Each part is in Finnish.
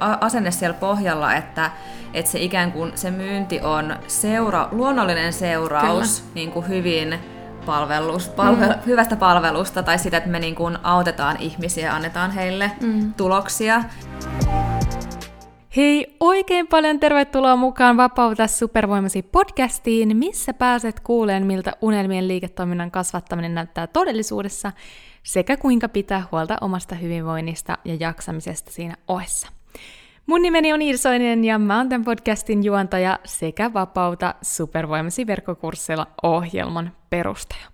asenne siellä pohjalla, että, että se ikään kuin se myynti on seura, luonnollinen seuraus Kyllä. niin kuin hyvin palvelus, palve, mm. hyvästä palvelusta tai sitä, että me niin kuin autetaan ihmisiä ja annetaan heille mm. tuloksia. Hei, oikein paljon tervetuloa mukaan Vapauta supervoimasi podcastiin, missä pääset kuuleen, miltä unelmien liiketoiminnan kasvattaminen näyttää todellisuudessa sekä kuinka pitää huolta omasta hyvinvoinnista ja jaksamisesta siinä ohessa. Mun nimeni on Irsoinen ja mä oon tämän podcastin juontaja sekä Vapauta supervoimasi verkkokurssilla ohjelman perustaja.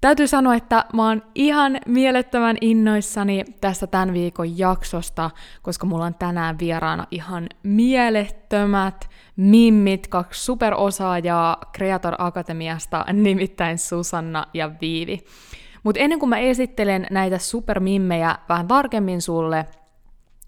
Täytyy sanoa, että mä oon ihan mielettömän innoissani tästä tämän viikon jaksosta, koska mulla on tänään vieraana ihan mielettömät mimmit, kaksi superosaajaa Creator Akatemiasta, nimittäin Susanna ja Viivi. Mutta ennen kuin mä esittelen näitä supermimmejä vähän tarkemmin sulle,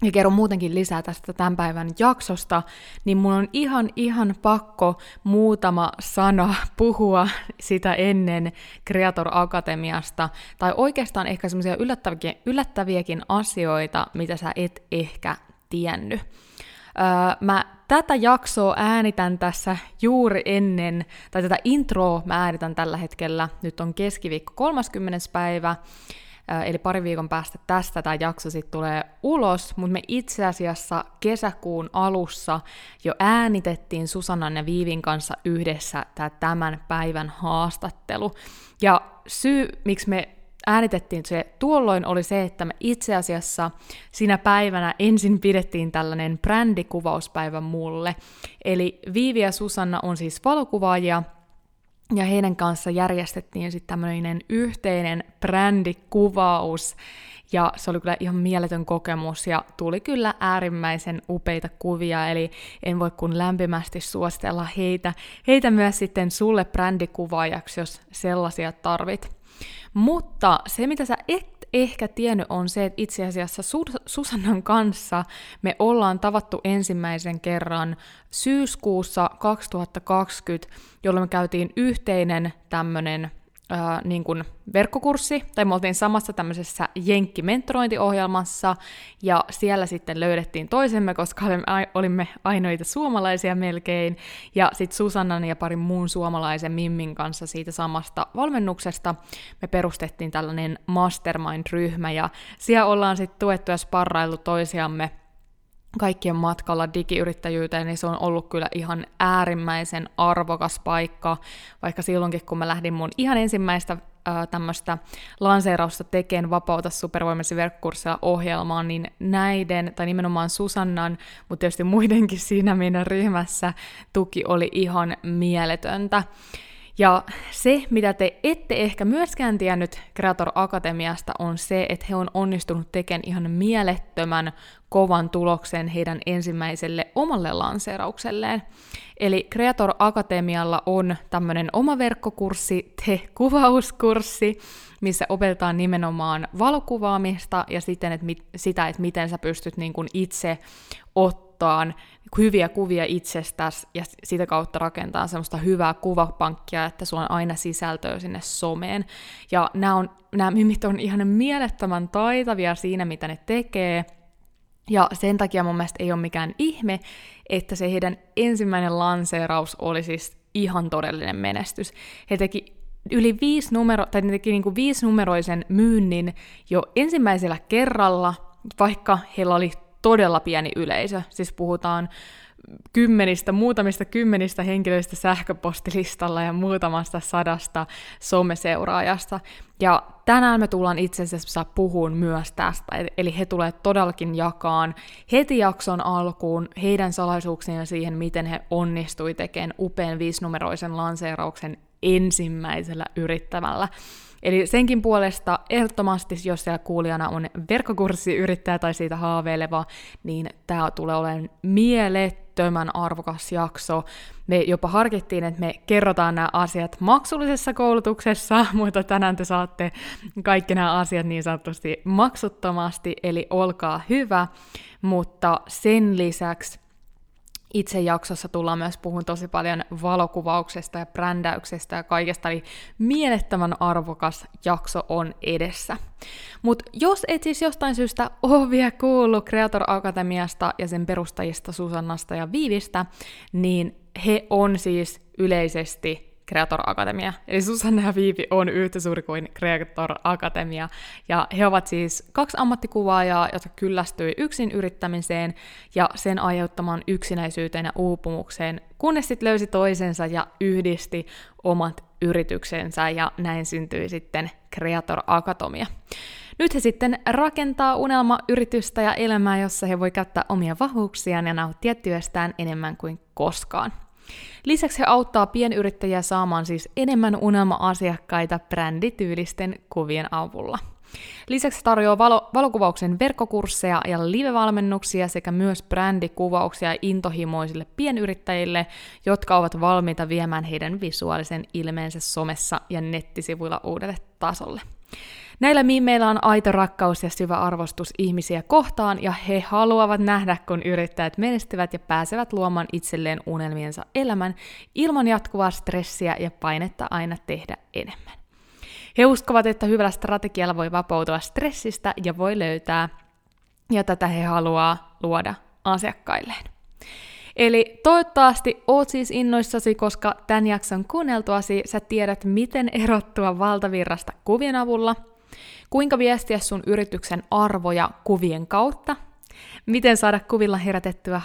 ja kerron muutenkin lisää tästä tämän päivän jaksosta, niin mun on ihan ihan pakko muutama sana puhua sitä ennen Creator Akatemiasta, tai oikeastaan ehkä semmoisia yllättäviäkin, yllättäviäkin asioita, mitä sä et ehkä tiennyt. Öö, mä tätä jaksoa äänitän tässä juuri ennen, tai tätä introa mä äänitän tällä hetkellä, nyt on keskiviikko 30. päivä, eli pari viikon päästä tästä tämä jakso sitten tulee ulos, mutta me itse asiassa kesäkuun alussa jo äänitettiin Susannan ja Viivin kanssa yhdessä tämä tämän päivän haastattelu. Ja syy, miksi me äänitettiin se tuolloin oli se, että me itse asiassa siinä päivänä ensin pidettiin tällainen brändikuvauspäivä mulle. Eli Viivi ja Susanna on siis valokuvaajia, ja heidän kanssa järjestettiin sitten tämmöinen yhteinen brändikuvaus, ja se oli kyllä ihan mieletön kokemus, ja tuli kyllä äärimmäisen upeita kuvia, eli en voi kun lämpimästi suositella heitä, heitä myös sitten sulle brändikuvaajaksi, jos sellaisia tarvit. Mutta se, mitä sä et ehkä tiennyt, on se, että itse asiassa Susannan kanssa me ollaan tavattu ensimmäisen kerran syyskuussa 2020, jolloin me käytiin yhteinen tämmöinen ää, niin kuin verkkokurssi, tai me oltiin samassa tämmöisessä Jenkki-mentorointiohjelmassa, ja siellä sitten löydettiin toisemme, koska olimme ainoita suomalaisia melkein, ja sitten Susannan ja parin muun suomalaisen Mimmin kanssa siitä samasta valmennuksesta me perustettiin tällainen mastermind-ryhmä, ja siellä ollaan sitten tuettu ja sparrailtu toisiamme kaikkien matkalla digiyrittäjyyteen, niin se on ollut kyllä ihan äärimmäisen arvokas paikka, vaikka silloinkin kun mä lähdin mun ihan ensimmäistä tämmöistä lanseerausta tekeen Vapauta supervoimasi verkkokurssilla ohjelmaan, niin näiden, tai nimenomaan Susannan, mutta tietysti muidenkin siinä meidän ryhmässä, tuki oli ihan mieletöntä. Ja se, mitä te ette ehkä myöskään tiennyt Creator Akatemiasta, on se, että he on onnistunut tekemään ihan mielettömän kovan tuloksen heidän ensimmäiselle omalle lanseeraukselleen. Eli Creator Akatemialla on tämmöinen oma verkkokurssi, te-kuvauskurssi, missä opetetaan nimenomaan valokuvaamista ja sitten, että mit, sitä, että miten sä pystyt niin kuin itse ottaan hyviä kuvia itsestäsi ja sitä kautta rakentaa semmoista hyvää kuvapankkia, että sulla on aina sisältöä sinne someen. Ja nämä, on, nämä mimit on ihan mielettömän taitavia siinä, mitä ne tekee, ja sen takia mun mielestä ei ole mikään ihme, että se heidän ensimmäinen lanseeraus oli siis ihan todellinen menestys. He teki yli viisi numero, tai ne teki niin viisi numeroisen myynnin jo ensimmäisellä kerralla, vaikka heillä oli todella pieni yleisö. Siis puhutaan kymmenistä, muutamista kymmenistä henkilöistä sähköpostilistalla ja muutamasta sadasta someseuraajasta. Ja tänään me tullaan itse asiassa puhumaan myös tästä, eli he tulevat todellakin jakaan heti jakson alkuun heidän salaisuuksiaan siihen, miten he onnistui tekemään upean viisinumeroisen lanseerauksen ensimmäisellä yrittämällä. Eli senkin puolesta ehdottomasti, jos siellä kuulijana on verkkokurssiyrittäjä tai siitä haaveileva, niin tämä tulee olemaan mielettömän arvokas jakso. Me jopa harkittiin, että me kerrotaan nämä asiat maksullisessa koulutuksessa, mutta tänään te saatte kaikki nämä asiat niin sanotusti maksuttomasti, eli olkaa hyvä. Mutta sen lisäksi itse jaksossa tullaan myös puhun tosi paljon valokuvauksesta ja brändäyksestä ja kaikesta, eli mielettömän arvokas jakso on edessä. Mutta jos et siis jostain syystä ole vielä kuullut Creator Akatemiasta ja sen perustajista Susannasta ja Viivistä, niin he on siis yleisesti Creator Akatemia. Eli Susanna ja Viivi on yhtä suuri kuin Creator Akatemia. Ja he ovat siis kaksi ammattikuvaajaa, jotka kyllästyi yksin yrittämiseen ja sen aiheuttamaan yksinäisyyteen ja uupumukseen, kunnes sitten löysi toisensa ja yhdisti omat yrityksensä ja näin syntyi sitten Creator Akatomia. Nyt he sitten rakentaa unelmayritystä ja elämää, jossa he voi käyttää omia vahvuuksiaan ja nauttia työstään enemmän kuin koskaan. Lisäksi he auttaa pienyrittäjiä saamaan siis enemmän unelma-asiakkaita brändityylisten kuvien avulla. Lisäksi tarjoaa valo- valokuvauksen verkkokursseja ja live-valmennuksia sekä myös brändikuvauksia intohimoisille pienyrittäjille, jotka ovat valmiita viemään heidän visuaalisen ilmeensä somessa ja nettisivuilla uudelle tasolle. Näillä miimeillä on aito rakkaus ja syvä arvostus ihmisiä kohtaan, ja he haluavat nähdä, kun yrittäjät menestyvät ja pääsevät luomaan itselleen unelmiensa elämän ilman jatkuvaa stressiä ja painetta aina tehdä enemmän. He uskovat, että hyvällä strategialla voi vapautua stressistä ja voi löytää, ja tätä he haluaa luoda asiakkailleen. Eli toivottavasti oot siis innoissasi, koska tämän jakson kuunneltuasi sä tiedät, miten erottua valtavirrasta kuvien avulla – Kuinka viestiä sun yrityksen arvoja kuvien kautta? Miten saada kuvilla herätettyä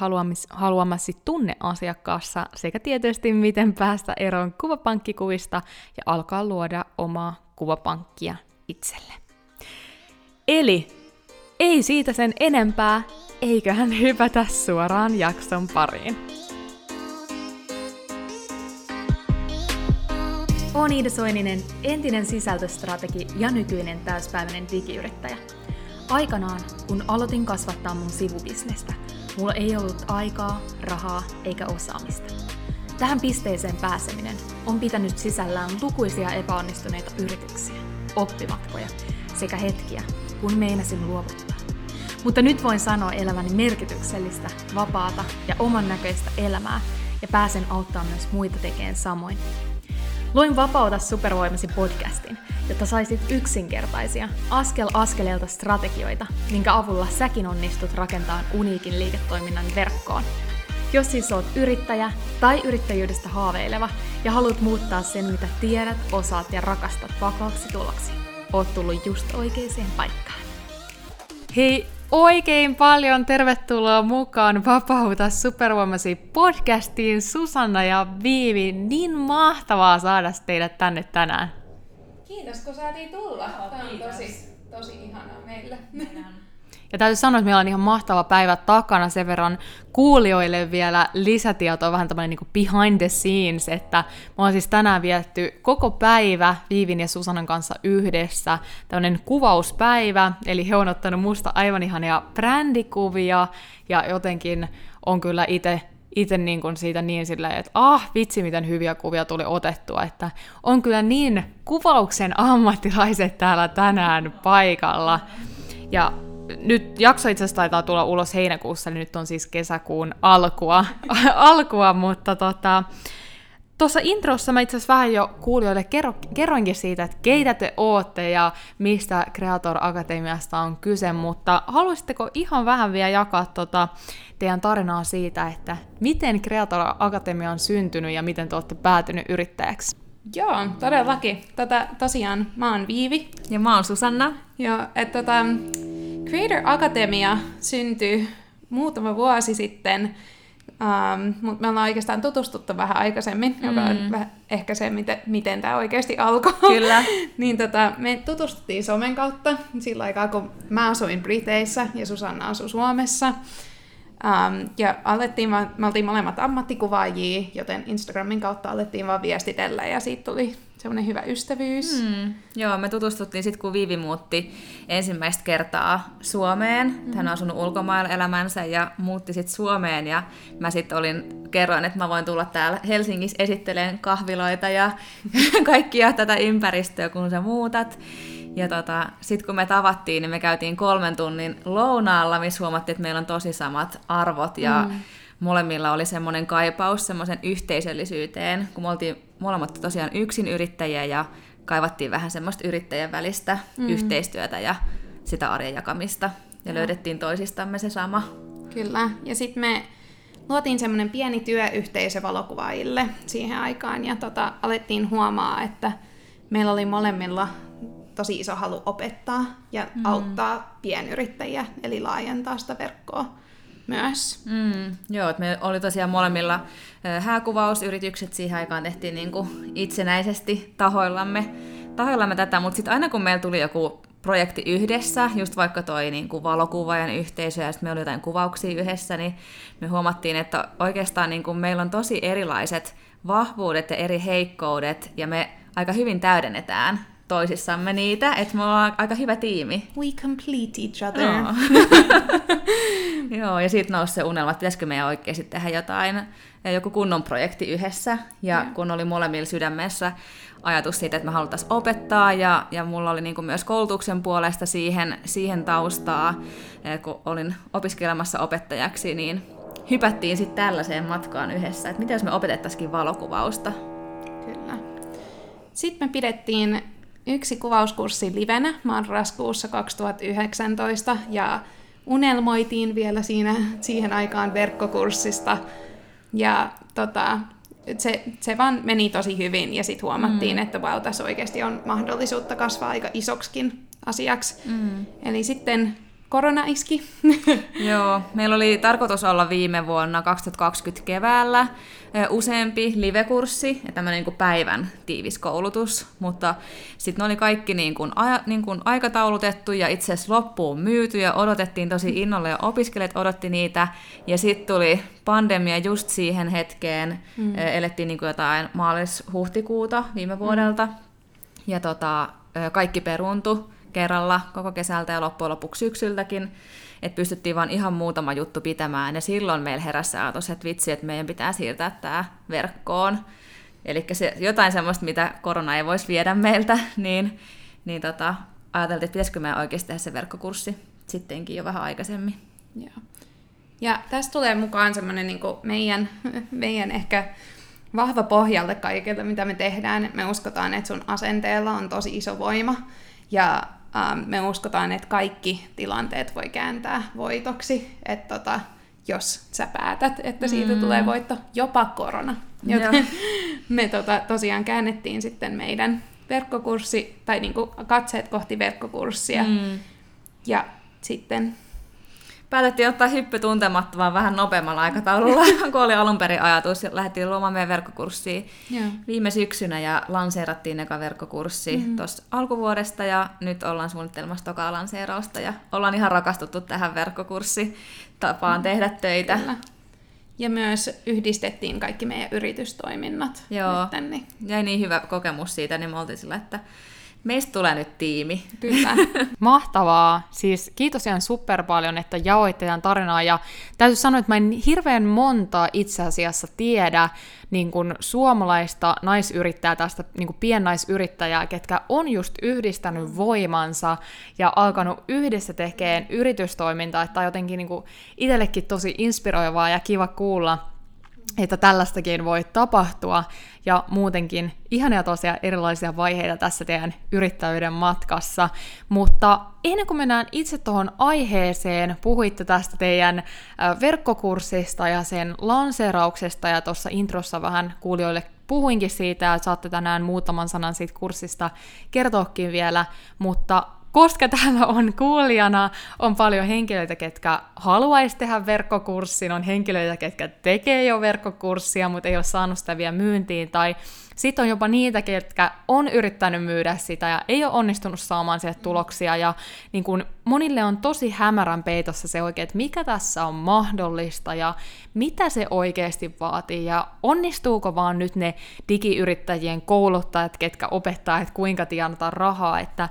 haluamasi tunne asiakkaassa sekä tietysti miten päästä eroon kuvapankkikuvista ja alkaa luoda omaa kuvapankkia itselle. Eli ei siitä sen enempää, eiköhän hypätä suoraan jakson pariin. Olen Iida Soininen, entinen sisältöstrategi ja nykyinen täyspäiväinen digiyrittäjä. Aikanaan, kun aloitin kasvattaa mun sivubisnestä, mulla ei ollut aikaa, rahaa eikä osaamista. Tähän pisteeseen pääseminen on pitänyt sisällään lukuisia epäonnistuneita yrityksiä, oppimatkoja sekä hetkiä, kun meinasin luovuttaa. Mutta nyt voin sanoa elämäni merkityksellistä, vapaata ja oman näköistä elämää ja pääsen auttamaan myös muita tekemään samoin Luin Vapauta supervoimasi podcastin, jotta saisit yksinkertaisia, askel askeleelta strategioita, minkä avulla säkin onnistut rakentamaan uniikin liiketoiminnan verkkoon. Jos siis oot yrittäjä tai yrittäjyydestä haaveileva ja haluat muuttaa sen, mitä tiedät, osaat ja rakastat vakaaksi tuloksi, oot tullut just oikeaan paikkaan. Hei, oikein paljon tervetuloa mukaan Vapauta supervoimasi podcastiin Susanna ja Viivi. Niin mahtavaa saada teidät tänne tänään. Kiitos kun saatiin tulla. Tämä on tosi, tosi ihanaa meille. Ja täytyy sanoa, että meillä on ihan mahtava päivä takana sen verran kuulijoille vielä lisätietoa, vähän tämmöinen niin behind the scenes, että me ollaan siis tänään vietty koko päivä Viivin ja Susanan kanssa yhdessä, tämmöinen kuvauspäivä, eli he on ottanut musta aivan ihania brändikuvia, ja jotenkin on kyllä itse itse niin kuin siitä niin sillä, että ah, vitsi, miten hyviä kuvia tuli otettua, että on kyllä niin kuvauksen ammattilaiset täällä tänään paikalla. Ja nyt jakso itse asiassa taitaa tulla ulos heinäkuussa, niin nyt on siis kesäkuun alkua, alkua mutta tota, Tuossa introssa mä itse asiassa vähän jo kuulijoille kerro, kerroinkin siitä, että keitä te ootte ja mistä Creator Akatemiasta on kyse, mutta haluaisitteko ihan vähän vielä jakaa tota teidän tarinaa siitä, että miten Creator Akatemia on syntynyt ja miten te olette päätynyt yrittäjäksi? Joo, todellakin. Tota, tosiaan mä oon Viivi. Ja mä oon Susanna. Joo, että tota, Creator Academia syntyi muutama vuosi sitten, um, mutta me ollaan oikeastaan tutustuttu vähän aikaisemmin, mm. joka on mm. vähän ehkä se, miten, miten tämä oikeasti alkoi. Kyllä. niin tota, me tutustuttiin somen kautta sillä aikaa, kun mä asuin Briteissä ja Susanna asui Suomessa. Um, ja alettiin, me oltiin molemmat ammattikuvaajia, joten Instagramin kautta alettiin vaan viestitellä ja siitä tuli semmoinen hyvä ystävyys. Mm. Joo, me tutustuttiin sitten, kun Viivi muutti ensimmäistä kertaa Suomeen. Mm. Hän on asunut ulkomailla elämänsä ja muutti sitten Suomeen. Ja mä sitten olin, kerroin, että mä voin tulla täällä Helsingissä esittelemään kahviloita ja kaikkia tätä ympäristöä, kun sä muutat. Ja tota, sitten kun me tavattiin, niin me käytiin kolmen tunnin lounaalla, missä huomattiin, että meillä on tosi samat arvot ja mm. Molemmilla oli semmoinen kaipaus semmoisen yhteisöllisyyteen, kun me oltiin molemmat tosiaan yksin yrittäjiä ja kaivattiin vähän semmoista yrittäjän välistä mm. yhteistyötä ja sitä arjen jakamista. Ja, ja löydettiin toisistamme se sama. Kyllä. Ja sitten me luotiin semmoinen pieni työyhteisö valokuvaajille siihen aikaan ja tota, alettiin huomaa, että meillä oli molemmilla tosi iso halu opettaa ja mm. auttaa pienyrittäjiä, eli laajentaa sitä verkkoa myös. Mm, joo, että me oli tosiaan molemmilla hääkuvausyritykset siihen aikaan tehtiin niin kuin itsenäisesti tahoillamme, tahoillamme tätä, mutta sitten aina kun meillä tuli joku projekti yhdessä, just vaikka toi niin kuin valokuvaajan yhteisö ja sitten meillä oli jotain kuvauksia yhdessä, niin me huomattiin, että oikeastaan niin kuin meillä on tosi erilaiset vahvuudet ja eri heikkoudet, ja me aika hyvin täydennetään toisissamme niitä, että me ollaan aika hyvä tiimi. We complete each other. Joo, Joo ja siitä nousi se unelma, että pitäisikö meidän oikeasti tehdä jotain, joku kunnon projekti yhdessä. Ja yeah. kun oli molemmilla sydämessä ajatus siitä, että me haluttaisiin opettaa, ja, ja mulla oli niin myös koulutuksen puolesta siihen, siihen taustaa, kun olin opiskelemassa opettajaksi, niin hypättiin sitten tällaiseen matkaan yhdessä, että mitä jos me opetettaisikin valokuvausta. Kyllä. Sitten me pidettiin yksi kuvauskurssi livenä marraskuussa 2019 ja unelmoitiin vielä siinä, siihen aikaan verkkokurssista. Ja tota, se, se vaan meni tosi hyvin ja sitten huomattiin, mm. että wow, tässä oikeasti on mahdollisuutta kasvaa aika isoksikin asiaksi. Mm. Eli sitten korona iski. Joo, meillä oli tarkoitus olla viime vuonna 2020 keväällä useampi livekurssi ja tämmöinen niin päivän tiivis koulutus, mutta sitten ne oli kaikki niin kuin, a, niin kuin aikataulutettu ja itse asiassa loppuun myyty ja odotettiin tosi innolla ja opiskelijat odotti niitä ja sitten tuli pandemia just siihen hetkeen, mm. elettiin niin kuin jotain maalis-huhtikuuta viime vuodelta mm. ja tota, kaikki peruntu kerralla koko kesältä ja loppujen lopuksi syksyltäkin, että pystyttiin vain ihan muutama juttu pitämään, ja silloin meillä heräsi ajatus, että vitsi, että meidän pitää siirtää tämä verkkoon. Eli se, jotain semmoista, mitä korona ei voisi viedä meiltä, niin, niin tota, ajateltiin, että pitäisikö meidän oikeasti tehdä se verkkokurssi sittenkin jo vähän aikaisemmin. Joo. Ja tästä tulee mukaan semmoinen niin meidän, meidän ehkä vahva pohjalle kaikille, mitä me tehdään. Me uskotaan, että sun asenteella on tosi iso voima. Ja me uskotaan, että kaikki tilanteet voi kääntää voitoksi, että tota, jos sä päätät, että siitä mm. tulee voitto, jopa korona. Joten me tota, tosiaan käännettiin sitten meidän verkkokurssi, tai niinku katseet kohti verkkokurssia. Mm. Ja sitten päätettiin ottaa hyppy tuntemattomaan vähän nopeammalla aikataululla, kun oli alun perin ajatus. Lähdettiin luomaan meidän verkkokurssia yeah. viime syksynä ja lanseerattiin eka verkkokurssi mm-hmm. tuossa alkuvuodesta ja nyt ollaan suunnittelemassa tokaa lanseerausta ja ollaan ihan rakastuttu tähän verkkokurssitapaan mm-hmm. tehdä töitä. Kyllä. Ja myös yhdistettiin kaikki meidän yritystoiminnat. Joo, nyt tänne. jäi niin hyvä kokemus siitä, niin me oltiin sillä, että Meistä tulee nyt tiimi. Kyllä. Mahtavaa. Siis kiitos ihan super paljon, että jaoitte tämän tarinaa. Ja täytyy sanoa, että mä en hirveän monta itse asiassa tiedä niin kuin suomalaista naisyrittäjää, tästä niin kuin piennaisyrittäjää, ketkä on just yhdistänyt voimansa ja alkanut yhdessä tekemään yritystoimintaa. Että jotenkin niin kuin itsellekin tosi inspiroivaa ja kiva kuulla, että tällaistakin voi tapahtua. Ja muutenkin ihania tosiaan erilaisia vaiheita tässä teidän yrittäjyyden matkassa. Mutta ennen kuin mennään itse tuohon aiheeseen, puhuitte tästä teidän verkkokurssista ja sen lanseerauksesta. Ja tuossa introssa vähän kuulijoille puhuinkin siitä, että saatte tänään muutaman sanan siitä kurssista kertoakin vielä, mutta koska täällä on kuulijana, on paljon henkilöitä, ketkä haluaisi tehdä verkkokurssin, on henkilöitä, ketkä tekee jo verkkokurssia, mutta ei ole saanut sitä vielä myyntiin, tai sitten on jopa niitä, ketkä on yrittänyt myydä sitä ja ei ole onnistunut saamaan sieltä tuloksia. Ja niin kun monille on tosi hämärän peitossa se oikein, että mikä tässä on mahdollista ja mitä se oikeasti vaatii. Ja onnistuuko vaan nyt ne digiyrittäjien kouluttajat, ketkä opettaa, että kuinka tienata rahaa. Että,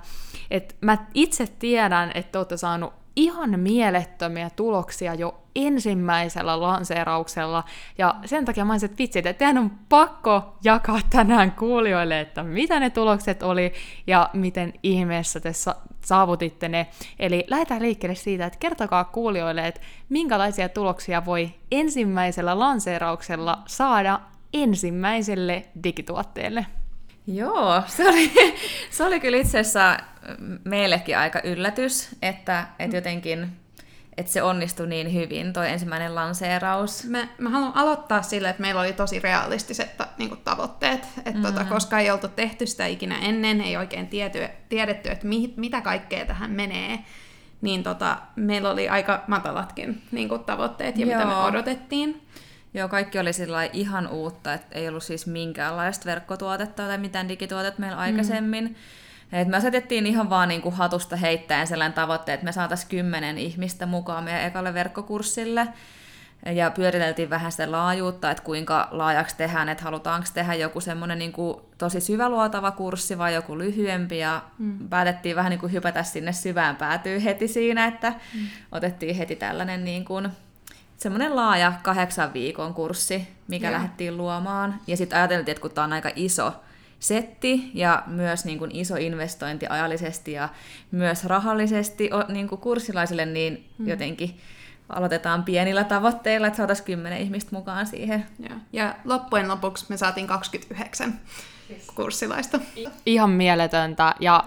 että mä itse tiedän, että olette saanut ihan mielettömiä tuloksia jo ensimmäisellä lanseerauksella. Ja sen takia mä olisin, että vitsi, että on pakko jakaa tänään kuulijoille, että mitä ne tulokset oli ja miten ihmeessä te saavutitte ne. Eli lähdetään liikkeelle siitä, että kertokaa kuulijoille, että minkälaisia tuloksia voi ensimmäisellä lanseerauksella saada ensimmäiselle digituotteelle. Joo, se oli, se oli kyllä itse asiassa meillekin aika yllätys, että, että jotenkin että se onnistui niin hyvin, toi ensimmäinen lanseeraus. Mä, mä haluan aloittaa sillä, että meillä oli tosi realistiset ta, niin tavoitteet, että mm-hmm. tota, koska ei oltu tehty sitä ikinä ennen, ei oikein tiety, tiedetty, että mi, mitä kaikkea tähän menee, niin tota, meillä oli aika matalatkin niin kuin, tavoitteet ja Joo. mitä me odotettiin. Joo, kaikki oli sillä ihan uutta, että ei ollut siis minkäänlaista verkkotuotetta tai mitään digituotetta meillä aikaisemmin. Mm. Et me asetettiin ihan vaan niin kuin hatusta heittäen sellainen tavoite, että me saataisiin kymmenen ihmistä mukaan meidän ekalle verkkokurssille. Ja pyöriteltiin vähän sitä laajuutta, että kuinka laajaksi tehdään, että halutaanko tehdä joku semmoinen niin kuin tosi syväluotava kurssi vai joku lyhyempi. Ja mm. päätettiin vähän niin kuin hypätä sinne syvään päätyy heti siinä, että mm. otettiin heti tällainen niin kuin semmoinen laaja kahdeksan viikon kurssi, mikä yeah. lähdettiin luomaan. Ja sitten ajateltiin, että kun tämä on aika iso setti ja myös niin kuin iso investointi ajallisesti ja myös rahallisesti niin kuin kurssilaisille, niin hmm. jotenkin aloitetaan pienillä tavoitteilla, että saataisiin kymmenen ihmistä mukaan siihen. Ja, ja loppujen lopuksi me saatiin 29 kurssilaista. Ihan mieletöntä. Ja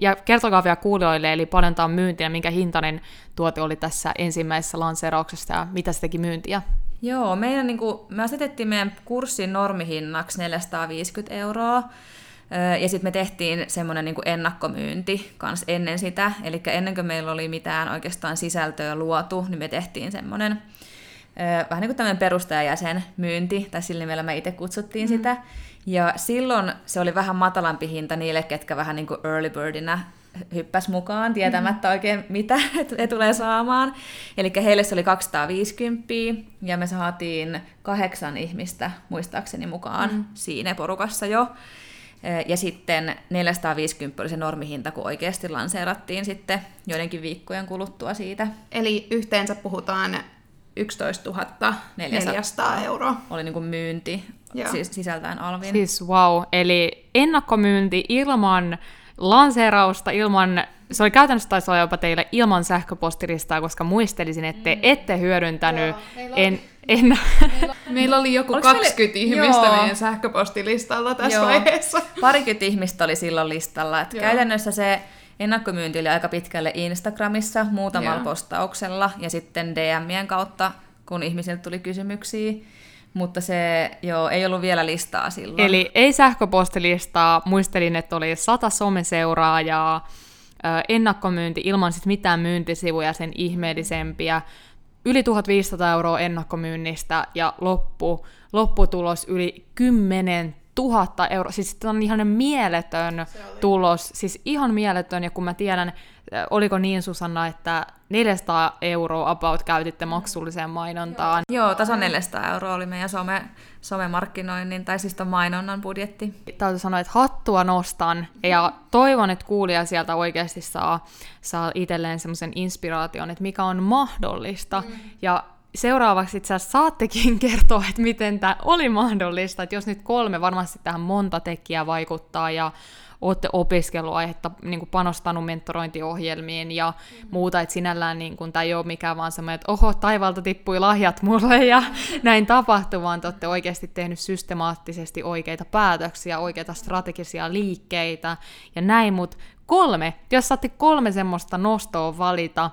ja kertokaa vielä kuulijoille, eli paljon tämä on myyntiä, minkä hintainen tuote oli tässä ensimmäisessä lanseerauksessa ja mitä se teki myyntiä? Joo, meidän, niin kuin, me asetettiin meidän kurssin normihinnaksi 450 euroa, ja sitten me tehtiin semmoinen niin ennakkomyynti kans ennen sitä, eli ennen kuin meillä oli mitään oikeastaan sisältöä luotu, niin me tehtiin semmoinen vähän niin kuin tämmöinen perustajajäsen myynti, tai sillä nimellä me itse kutsuttiin mm. sitä. Ja silloin se oli vähän matalampi hinta niille, ketkä vähän niin kuin early birdinä hyppäs mukaan tietämättä mm. oikein mitä he tulee saamaan. Eli heille se oli 250 ja me saatiin kahdeksan ihmistä muistaakseni mukaan mm. siinä porukassa jo. Ja sitten 450 oli se normihinta, kun oikeasti lanseerattiin sitten joidenkin viikkojen kuluttua siitä. Eli yhteensä puhutaan 11 400, 400 euroa. Oli niin kuin myynti siis sisältäen alvin. Siis wow, eli ennakkomyynti ilman lanseerausta, ilman, se oli käytännössä taisi olla jopa teille ilman sähköpostilistaa, koska muistelisin, että mm. ette hyödyntänyt Joo, en, en... Meillä, meillä oli joku Oliko 20 meillä... ihmistä Joo. meidän sähköpostilistalla tässä Joo. vaiheessa. Parikymmentä ihmistä oli silloin listalla. Että käytännössä se ennakkomyynti oli aika pitkälle Instagramissa muutamalla Joo. postauksella ja sitten DMien kautta, kun ihmisiltä tuli kysymyksiä mutta se joo, ei ollut vielä listaa silloin. Eli ei sähköpostilistaa, muistelin, että oli sata someseuraajaa, ennakkomyynti ilman sit mitään myyntisivuja sen ihmeellisempiä, yli 1500 euroa ennakkomyynnistä ja loppu, lopputulos yli 10 000 euroa. Siis tämä on ihan mieletön tulos, siis ihan mieletön, ja kun mä tiedän, oliko niin Susanna, että 400 euroa about käytitte maksulliseen mainontaan. Joo, tasan 400 euroa oli meidän some, somemarkkinoinnin, tai siis mainonnan budjetti. Täytyy sanoa, että hattua nostan, ja toivon, että kuulija sieltä oikeasti saa, saa itselleen semmoisen inspiraation, että mikä on mahdollista, mm. ja seuraavaksi itse asiassa saattekin kertoa, että miten tämä oli mahdollista, että jos nyt kolme, varmasti tähän monta tekijää vaikuttaa, ja olette opiskeluaihetta niin kuin panostanut mentorointiohjelmiin ja mm-hmm. muuta, että sinällään niin kuin, tämä ei ole mikään vaan semmoinen, että oho, taivalta tippui lahjat mulle ja näin tapahtui, vaan te olette oikeasti tehnyt systemaattisesti oikeita päätöksiä, oikeita strategisia liikkeitä ja näin, mutta kolme, jos saatte kolme semmoista nostoa valita,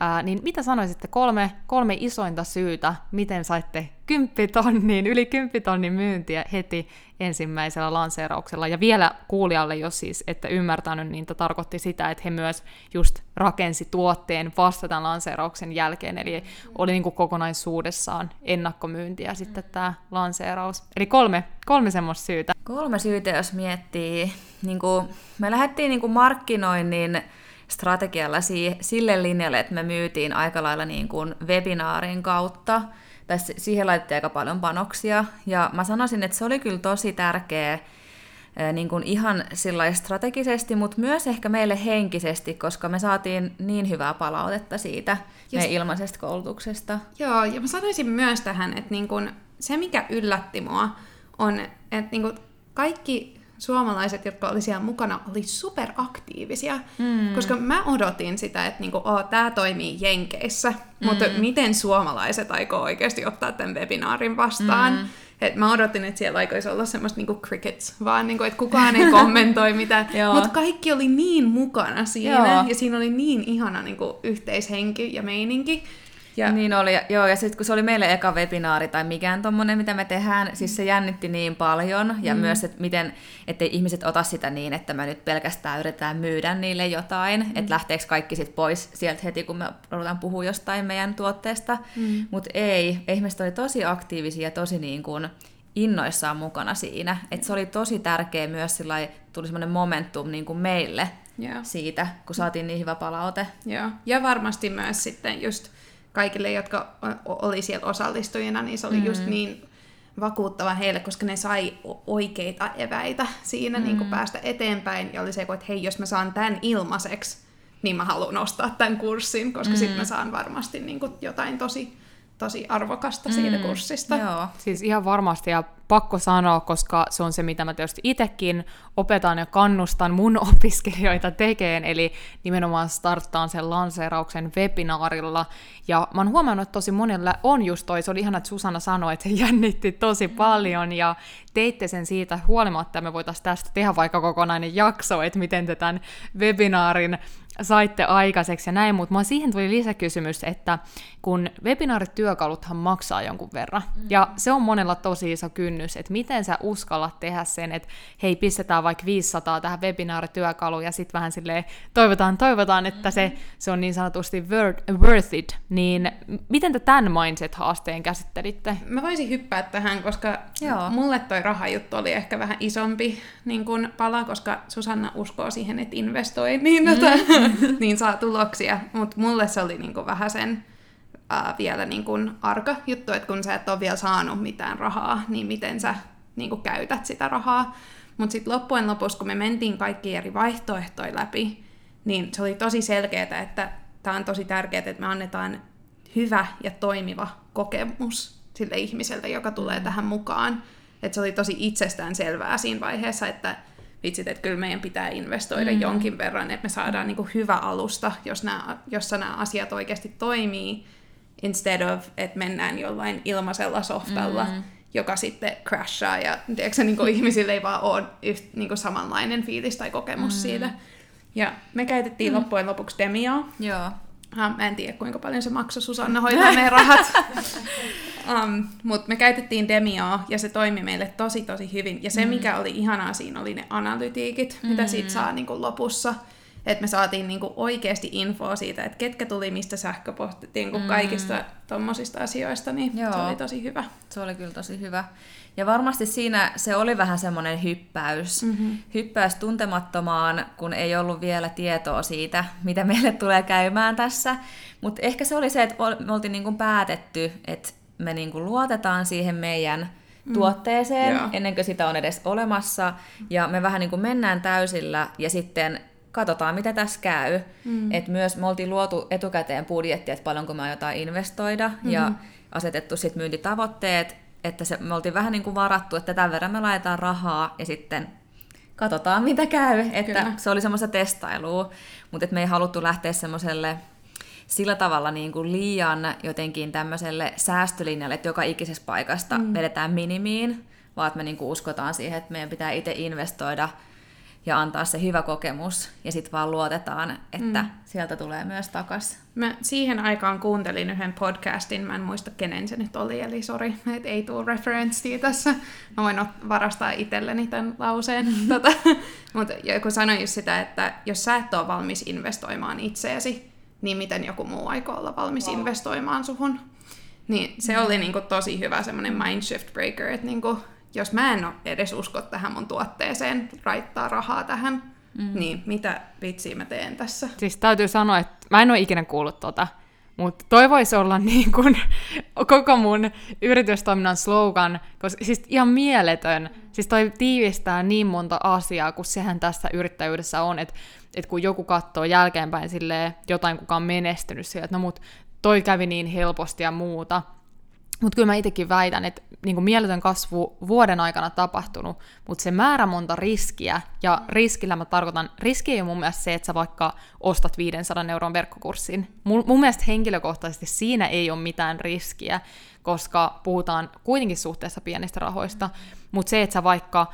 ää, niin mitä sanoisitte kolme, kolme isointa syytä, miten saitte kymppitonnin, yli kymppitonnin myyntiä heti ensimmäisellä lanseerauksella. Ja vielä kuulijalle, jos siis ette ymmärtänyt, niin tarkoitti sitä, että he myös just rakensi tuotteen vasta tämän lanseerauksen jälkeen, eli oli niin kuin kokonaisuudessaan ennakkomyyntiä sitten tämä lanseeraus. Eli kolme, kolme semmoista syytä. Kolme syytä, jos miettii. Niin kuin, me lähdettiin niin kuin markkinoinnin strategialla sille linjalle, että me myytiin aika lailla niin kuin webinaarin kautta, tai siihen laitettiin aika paljon panoksia, ja mä sanoisin, että se oli kyllä tosi tärkeä niin kuin ihan strategisesti, mutta myös ehkä meille henkisesti, koska me saatiin niin hyvää palautetta siitä ja meidän ilmaisesta koulutuksesta. Joo, ja mä sanoisin myös tähän, että niin kun se mikä yllätti mua on, että niin kun kaikki suomalaiset, jotka oli siellä mukana, oli superaktiivisia, mm. koska mä odotin sitä, että niinku, oh, tämä toimii Jenkeissä, mm. mutta miten suomalaiset aikoo oikeasti ottaa tämän webinaarin vastaan? Mm. Et mä odotin, että siellä aikoisi olla semmoista niinku crickets, vaan niinku, että kukaan ei kommentoi mitään. Mutta kaikki oli niin mukana siinä, Joo. ja siinä oli niin ihana niinku, yhteishenki ja meininki. Ja, niin oli, joo, ja sitten kun se oli meille eka webinaari tai mikään tommonen, mitä me tehdään, siis se jännitti niin paljon, ja mm. myös, että miten, ettei ihmiset ota sitä niin, että me nyt pelkästään yritetään myydä niille jotain, mm. että lähteekö kaikki sitten pois sieltä heti, kun me ruvetaan puhua jostain meidän tuotteesta, mm. mutta ei, ihmiset oli tosi aktiivisia ja tosi niin kuin innoissaan mukana siinä, että se oli tosi tärkeä myös, sillä tuli semmoinen momentum niin kuin meille, yeah. siitä, kun saatiin niin hyvä palaute. Joo, ja varmasti myös sitten just kaikille, jotka oli siellä osallistujina, niin se oli mm. just niin vakuuttava heille, koska ne sai oikeita eväitä siinä mm. niin kuin päästä eteenpäin. Ja oli se, että hei, jos mä saan tämän ilmaiseksi, niin mä haluan ostaa tämän kurssin, koska mm. sitten mä saan varmasti niin kuin jotain tosi tosi arvokasta siitä mm, kurssista. Joo. Siis ihan varmasti ja pakko sanoa, koska se on se, mitä mä tietysti itsekin opetan ja kannustan mun opiskelijoita tekemään, eli nimenomaan starttaan sen lanseerauksen webinaarilla. Ja mä oon huomannut, että tosi monella on just toi, se oli ihana, että Susanna sanoi, että se jännitti tosi mm. paljon, ja teitte sen siitä huolimatta, että me voitaisiin tästä tehdä vaikka kokonainen jakso, että miten te tämän webinaarin saitte aikaiseksi ja näin, mutta mä siihen tuli lisäkysymys, että kun webinaarityökaluthan maksaa jonkun verran, mm. ja se on monella tosi iso kynnys, että miten sä uskallat tehdä sen, että hei, pistetään vaikka 500 tähän webinaarityökaluun, ja sitten vähän silleen toivotaan, toivotaan, että se, se on niin sanotusti worth it, niin miten te tämän mindset-haasteen käsittelitte? Mä voisin hyppää tähän, koska Joo. mulle toi rahajuttu oli ehkä vähän isompi niin kun pala, koska Susanna uskoo siihen, että investoi, niin mm. tota, niin saa tuloksia. Mutta mulle se oli niinku vähän sen uh, vielä niinku arka juttu, että kun sä et ole vielä saanut mitään rahaa, niin miten sä niinku käytät sitä rahaa. Mutta sitten loppujen lopuksi, kun me mentiin kaikki eri vaihtoehtoja läpi, niin se oli tosi selkeää, että tämä on tosi tärkeää, että me annetaan hyvä ja toimiva kokemus sille ihmiselle, joka tulee mm. tähän mukaan. Että se oli tosi itsestään selvää siinä vaiheessa, että vitsit, että kyllä meidän pitää investoida mm. jonkin verran, että me saadaan niin kuin hyvä alusta, jos nämä, jossa nämä asiat oikeasti toimii, instead of, että mennään jollain ilmaisella softalla, mm. joka sitten crashaa, ja tiedätkö, niin kuin ihmisille ei vaan ole yht, niin kuin samanlainen fiilis tai kokemus mm. siitä. Ja me käytettiin mm. loppujen lopuksi Demioa. Joo. Mä en tiedä, kuinka paljon se maksoi Susanna hoitaa meidän rahat. Um, Mutta me käytettiin Demioa ja se toimi meille tosi tosi hyvin. Ja se, mm. mikä oli ihanaa siinä, oli ne analytiikit, mm. mitä siitä saa niin kuin lopussa. Että me saatiin niin kuin oikeasti infoa siitä, että ketkä tuli mistä sähköpostiin, niin mm. kaikista tommosista asioista, niin Joo. se oli tosi hyvä. Se oli kyllä tosi hyvä. Ja varmasti siinä se oli vähän semmoinen hyppäys, mm-hmm. hyppäys tuntemattomaan, kun ei ollut vielä tietoa siitä, mitä meille tulee käymään tässä. Mutta ehkä se oli se, että me oltiin niin kuin päätetty, että me niin kuin luotetaan siihen meidän mm. tuotteeseen mm. ennen kuin sitä on edes olemassa, ja me vähän niin kuin mennään täysillä, ja sitten katsotaan, mitä tässä käy. Mm. Et myös me oltiin luotu etukäteen budjetti, että paljonko me aiotaan investoida, mm-hmm. ja asetettu sitten myyntitavoitteet, että se, me oltiin vähän niin kuin varattu, että tämän verran me laitetaan rahaa, ja sitten katsotaan, mitä käy. Että Kyllä. se oli semmoista testailua, mutta me ei haluttu lähteä semmoiselle sillä tavalla niin kuin liian jotenkin tämmöiselle säästölinjalle, että joka ikisessä paikasta mm. vedetään minimiin, vaan että me niin kuin uskotaan siihen, että meidän pitää itse investoida ja antaa se hyvä kokemus, ja sitten vaan luotetaan, että mm. sieltä tulee myös takas. Mä siihen aikaan kuuntelin yhden podcastin, mä en muista kenen se nyt oli, eli sori, että ei tule referenssiä tässä. Mä voin varastaa itselleni tämän lauseen. tota, mutta joku sanoi just sitä, että jos sä et ole valmis investoimaan itseesi, niin miten joku muu aikoo olla valmis wow. investoimaan suhun. Niin se mm. oli niinku tosi hyvä semmoinen mind shift breaker, että niinku, jos mä en edes usko tähän mun tuotteeseen, raittaa rahaa tähän, mm. niin mitä vitsiä mä teen tässä? Siis täytyy sanoa, että mä en ole ikinä kuullut tota, Mutta toi voisi olla niin kun, koko mun yritystoiminnan slogan, koska siis ihan mieletön. Siis toi tiivistää niin monta asiaa, kun sehän tässä yrittäjyydessä on, että et kun joku katsoo jälkeenpäin silleen jotain, kuka on menestynyt sille, että no mut toi kävi niin helposti ja muuta, mutta kyllä mä itsekin väitän, että niinku mieletön kasvu vuoden aikana tapahtunut, mutta se määrä monta riskiä, ja riskillä mä tarkoitan, riski ei ole mun mielestä se, että sä vaikka ostat 500 euron verkkokurssin. Mun, mun mielestä henkilökohtaisesti siinä ei ole mitään riskiä, koska puhutaan kuitenkin suhteessa pienistä rahoista, mutta se, että sä vaikka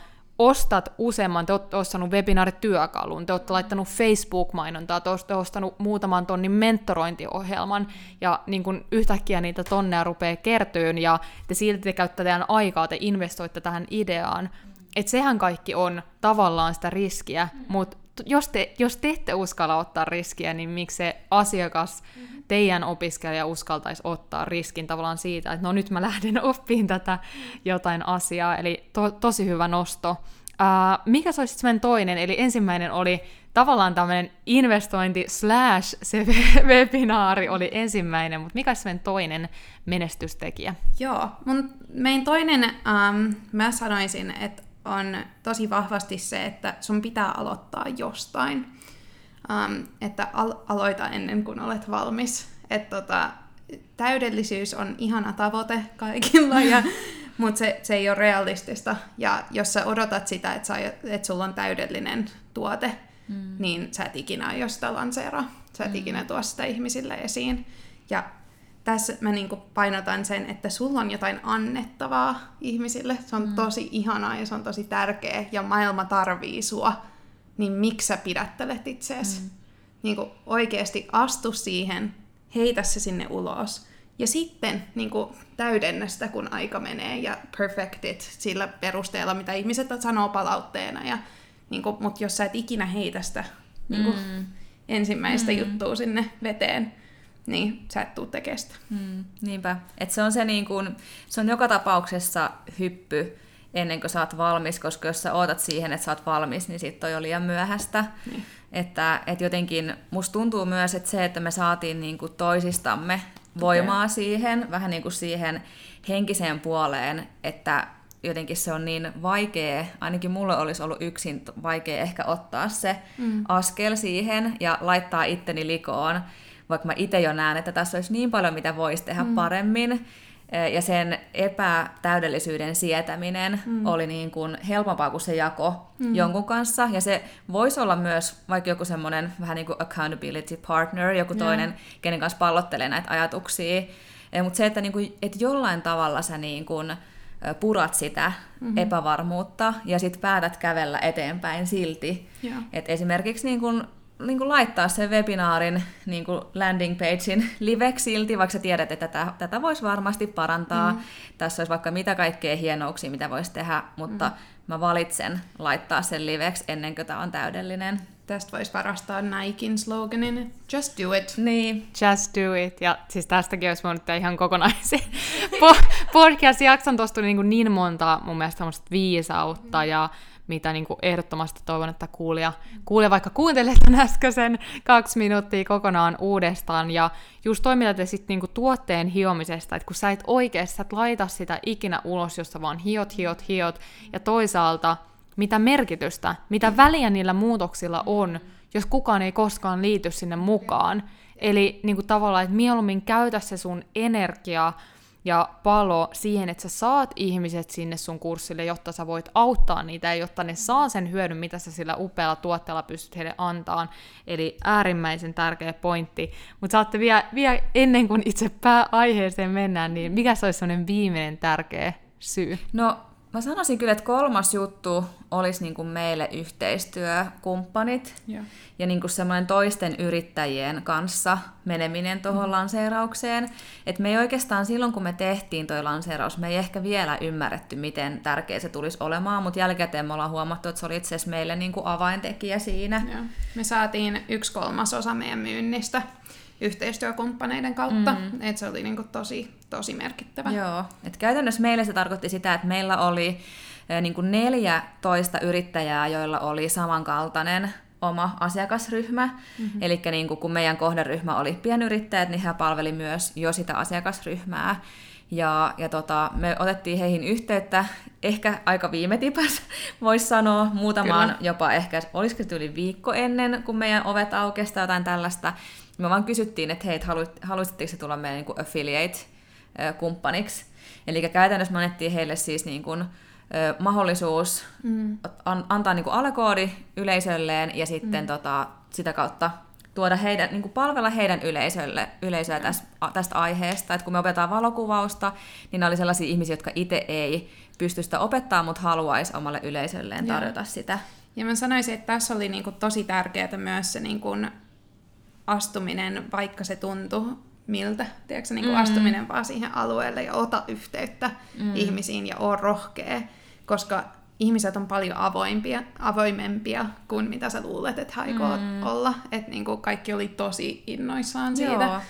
ostat useamman, te olette ostanut webinaarityökalun, te olette laittanut Facebook-mainontaa, te olette ostanut muutaman tonnin mentorointiohjelman, ja niin kun yhtäkkiä niitä tonneja rupeaa kertyyn, ja te silti te käyttätte teidän aikaa, te investoitte tähän ideaan. Että sehän kaikki on tavallaan sitä riskiä, mutta jos te, jos te ette uskalla ottaa riskiä, niin miksi se asiakas, teidän opiskelija uskaltaisi ottaa riskin tavallaan siitä, että no nyt mä lähden oppiin tätä jotain asiaa, eli to, tosi hyvä nosto. Uh, mikä se olisi sitten toinen? Eli ensimmäinen oli tavallaan tämmöinen investointi slash se webinaari oli ensimmäinen, mutta mikä olisi toinen menestystekijä? Joo, mun meidän toinen, um, mä sanoisin, että on tosi vahvasti se, että sun pitää aloittaa jostain. Um, että al- aloita ennen kuin olet valmis. Että tota, täydellisyys on ihana tavoite kaikilla, ja, mutta se, se ei ole realistista. Ja jos sä odotat sitä, että, sä, että sulla on täydellinen tuote, mm. niin sä et ikinä aio sitä lanseeraa. Sä et mm. ikinä tuo sitä ihmisille esiin. Ja tässä mä niin painotan sen, että sulla on jotain annettavaa ihmisille. Se on mm. tosi ihanaa ja se on tosi tärkeä ja maailma tarvii sua. Niin miksi sä pidättelet itseäsi? Mm. Niin oikeasti astu siihen, heitä se sinne ulos. Ja sitten niin kuin, täydennä sitä, kun aika menee ja perfect it sillä perusteella, mitä ihmiset sanoo palautteena. Ja, niin kuin, mutta jos sä et ikinä heitä sitä niin kuin, mm. ensimmäistä mm. juttua sinne veteen, niin sä et tuu tekemään sitä. Mm, niinpä. Et se, on se, niin kun, se on joka tapauksessa hyppy ennen kuin sä oot valmis, koska jos sä ootat siihen, että sä oot valmis, niin sit on jo liian myöhäistä. Niin. Että, et jotenkin musta tuntuu myös, että se, että me saatiin niin kuin toisistamme voimaa okay. siihen, vähän niin kuin siihen henkiseen puoleen, että jotenkin se on niin vaikea, ainakin mulle olisi ollut yksin vaikea ehkä ottaa se mm. askel siihen ja laittaa itteni likoon, vaikka mä itse jo näen, että tässä olisi niin paljon, mitä voisi tehdä mm. paremmin, ja sen epätäydellisyyden sietäminen mm. oli niin kuin helpompaa kuin se jako mm. jonkun kanssa. Ja se voisi olla myös vaikka joku semmoinen vähän niin kuin accountability partner, joku yeah. toinen, kenen kanssa pallottelee näitä ajatuksia. E, Mutta se, että, niin kuin, että jollain tavalla sä niin kuin purat sitä mm-hmm. epävarmuutta ja sitten päätät kävellä eteenpäin silti. Yeah. Et esimerkiksi niin kuin niin kuin laittaa sen webinaarin niin kuin landing pagein liveksi silti, vaikka sä tiedät, että tätä, tätä voisi varmasti parantaa. Mm. Tässä olisi vaikka mitä kaikkea hienouksia, mitä voisi tehdä, mutta mm. mä valitsen laittaa sen liveksi ennen kuin tämä on täydellinen. Tästä voisi varastaa Nikein sloganin, just do it. Niin. Just do it. Ja siis tästäkin olisi voinut tehdä ihan kokonaisen podcast-jakson. Tuosta tuli niin, niin monta mun mielestä viisautta mm. Mitä niin kuin ehdottomasti toivon, että kuulija, kuulija vaikka kuuntelee tämän äskeisen kaksi minuuttia kokonaan uudestaan. Ja just toi, mitä te sitten niin tuotteen hiomisesta, että kun sä et oikeasti, sä et laita sitä ikinä ulos, jossa vaan hiot, hiot, hiot, ja toisaalta mitä merkitystä, mitä väliä niillä muutoksilla on, jos kukaan ei koskaan liity sinne mukaan. Eli niin kuin tavallaan, että mieluummin käytä se sun energia ja palo siihen, että sä saat ihmiset sinne sun kurssille, jotta sä voit auttaa niitä ja jotta ne saa sen hyödyn, mitä sä sillä upealla tuotteella pystyt heille antaan. Eli äärimmäisen tärkeä pointti. Mutta saatte vielä, vielä ennen kuin itse pääaiheeseen mennään, niin mikä se olisi sellainen viimeinen tärkeä syy? No Mä sanoisin kyllä, että kolmas juttu olisi niin kuin meille yhteistyökumppanit yeah. ja niin kuin semmoinen toisten yrittäjien kanssa meneminen tuohon mm. lanseeraukseen. Et me ei oikeastaan silloin, kun me tehtiin toi lanseeraus, me ei ehkä vielä ymmärretty, miten tärkeä se tulisi olemaan, mutta jälkikäteen me ollaan huomattu, että se oli itse asiassa meille niin kuin avaintekijä siinä. Yeah. Me saatiin yksi kolmasosa meidän myynnistä yhteistyökumppaneiden kautta, mm. että se oli niin kuin tosi, tosi merkittävä. Joo, että käytännössä meille se tarkoitti sitä, että meillä oli niin kuin 14 yrittäjää, joilla oli samankaltainen oma asiakasryhmä. Mm-hmm. Eli niin kun meidän kohderyhmä oli pienyrittäjät, niin he palveli myös jo sitä asiakasryhmää. Ja, ja tota, me otettiin heihin yhteyttä ehkä aika viime tipas, voisi sanoa, muutamaan Kyllä. jopa ehkä, olisiko yli viikko ennen, kun meidän ovet aukesi tai jotain tällaista. Me vaan kysyttiin, että hei, haluaisitteko tulla meidän niin affiliate-kumppaniksi. Eli käytännössä me annettiin heille siis niin kuin, mahdollisuus mm. an, antaa niin kuin alakoodi yleisölleen ja sitten mm. tota, sitä kautta tuoda heidän, niin kuin palvella heidän yleisölle, yleisöä mm. tästä, tästä aiheesta. Et kun me opetaan valokuvausta, niin ne oli sellaisia ihmisiä, jotka itse ei pysty sitä opettaa, mutta haluaisi omalle yleisölleen tarjota Joo. sitä. Ja mä sanoisin, että tässä oli niin kuin tosi tärkeää myös se niin kuin astuminen, vaikka se tuntui miltä, tiedätkö, niin kuin mm. astuminen vaan siihen alueelle ja ota yhteyttä mm. ihmisiin ja ole rohkea, koska ihmiset on paljon avoimpia, avoimempia kuin mitä sä luulet, että aikoo mm. olla. Että niin kuin kaikki oli tosi innoissaan siitä. Joo.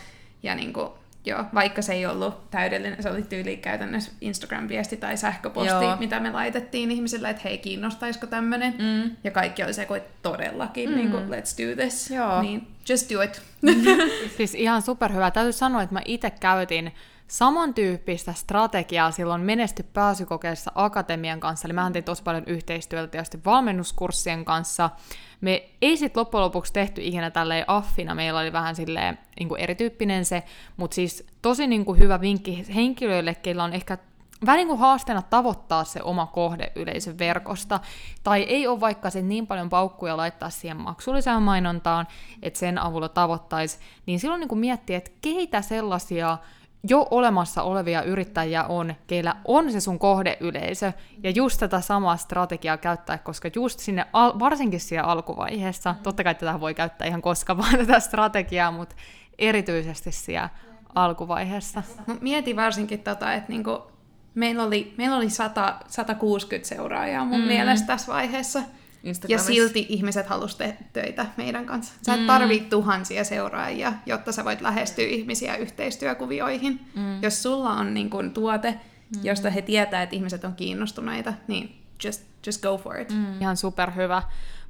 Ja niin kuin, joo, vaikka se ei ollut täydellinen, se oli tyyli käytännössä Instagram-viesti tai sähköposti, joo. mitä me laitettiin ihmisille, että hei, kiinnostaisiko tämmöinen. Mm. Ja kaikki oli se, kuin todellakin, mm. niin kuin, let's do this. Joo. Niin, just do it. siis ihan superhyvä. Täytyy sanoa, että mä itse käytin samantyyppistä strategiaa silloin menesty pääsykokeessa akatemian kanssa, eli mä tein tosi paljon yhteistyötä tietysti valmennuskurssien kanssa. Me ei sitten loppujen lopuksi tehty ikinä tälleen affina, meillä oli vähän silleen niin kuin erityyppinen se, mutta siis tosi niin kuin hyvä vinkki henkilöille, keillä on ehkä vähän niin kuin haasteena tavoittaa se oma kohde yleisön verkosta, tai ei ole vaikka se niin paljon paukkuja laittaa siihen maksulliseen mainontaan, että sen avulla tavoittaisi, niin silloin niin kuin miettii, että keitä sellaisia jo olemassa olevia yrittäjiä on, keillä on se sun kohdeyleisö, ja just tätä samaa strategiaa käyttää, koska just sinne, al- varsinkin siellä alkuvaiheessa, totta kai tätä voi käyttää ihan koska vaan tätä strategiaa, mutta erityisesti siellä alkuvaiheessa. No, mieti varsinkin tota, että niinku, meillä oli, meillä oli 100, 160 seuraajaa mun mm. mielestä tässä vaiheessa, ja silti ihmiset halusivat tehdä töitä meidän kanssa. Sä et mm. tarvii tuhansia seuraajia, jotta sä voit lähestyä ihmisiä yhteistyökuvioihin. Mm. Jos sulla on niin kun, tuote, mm. josta he tietää, että ihmiset on kiinnostuneita, niin just, just go for it. Mm. Ihan superhyvä.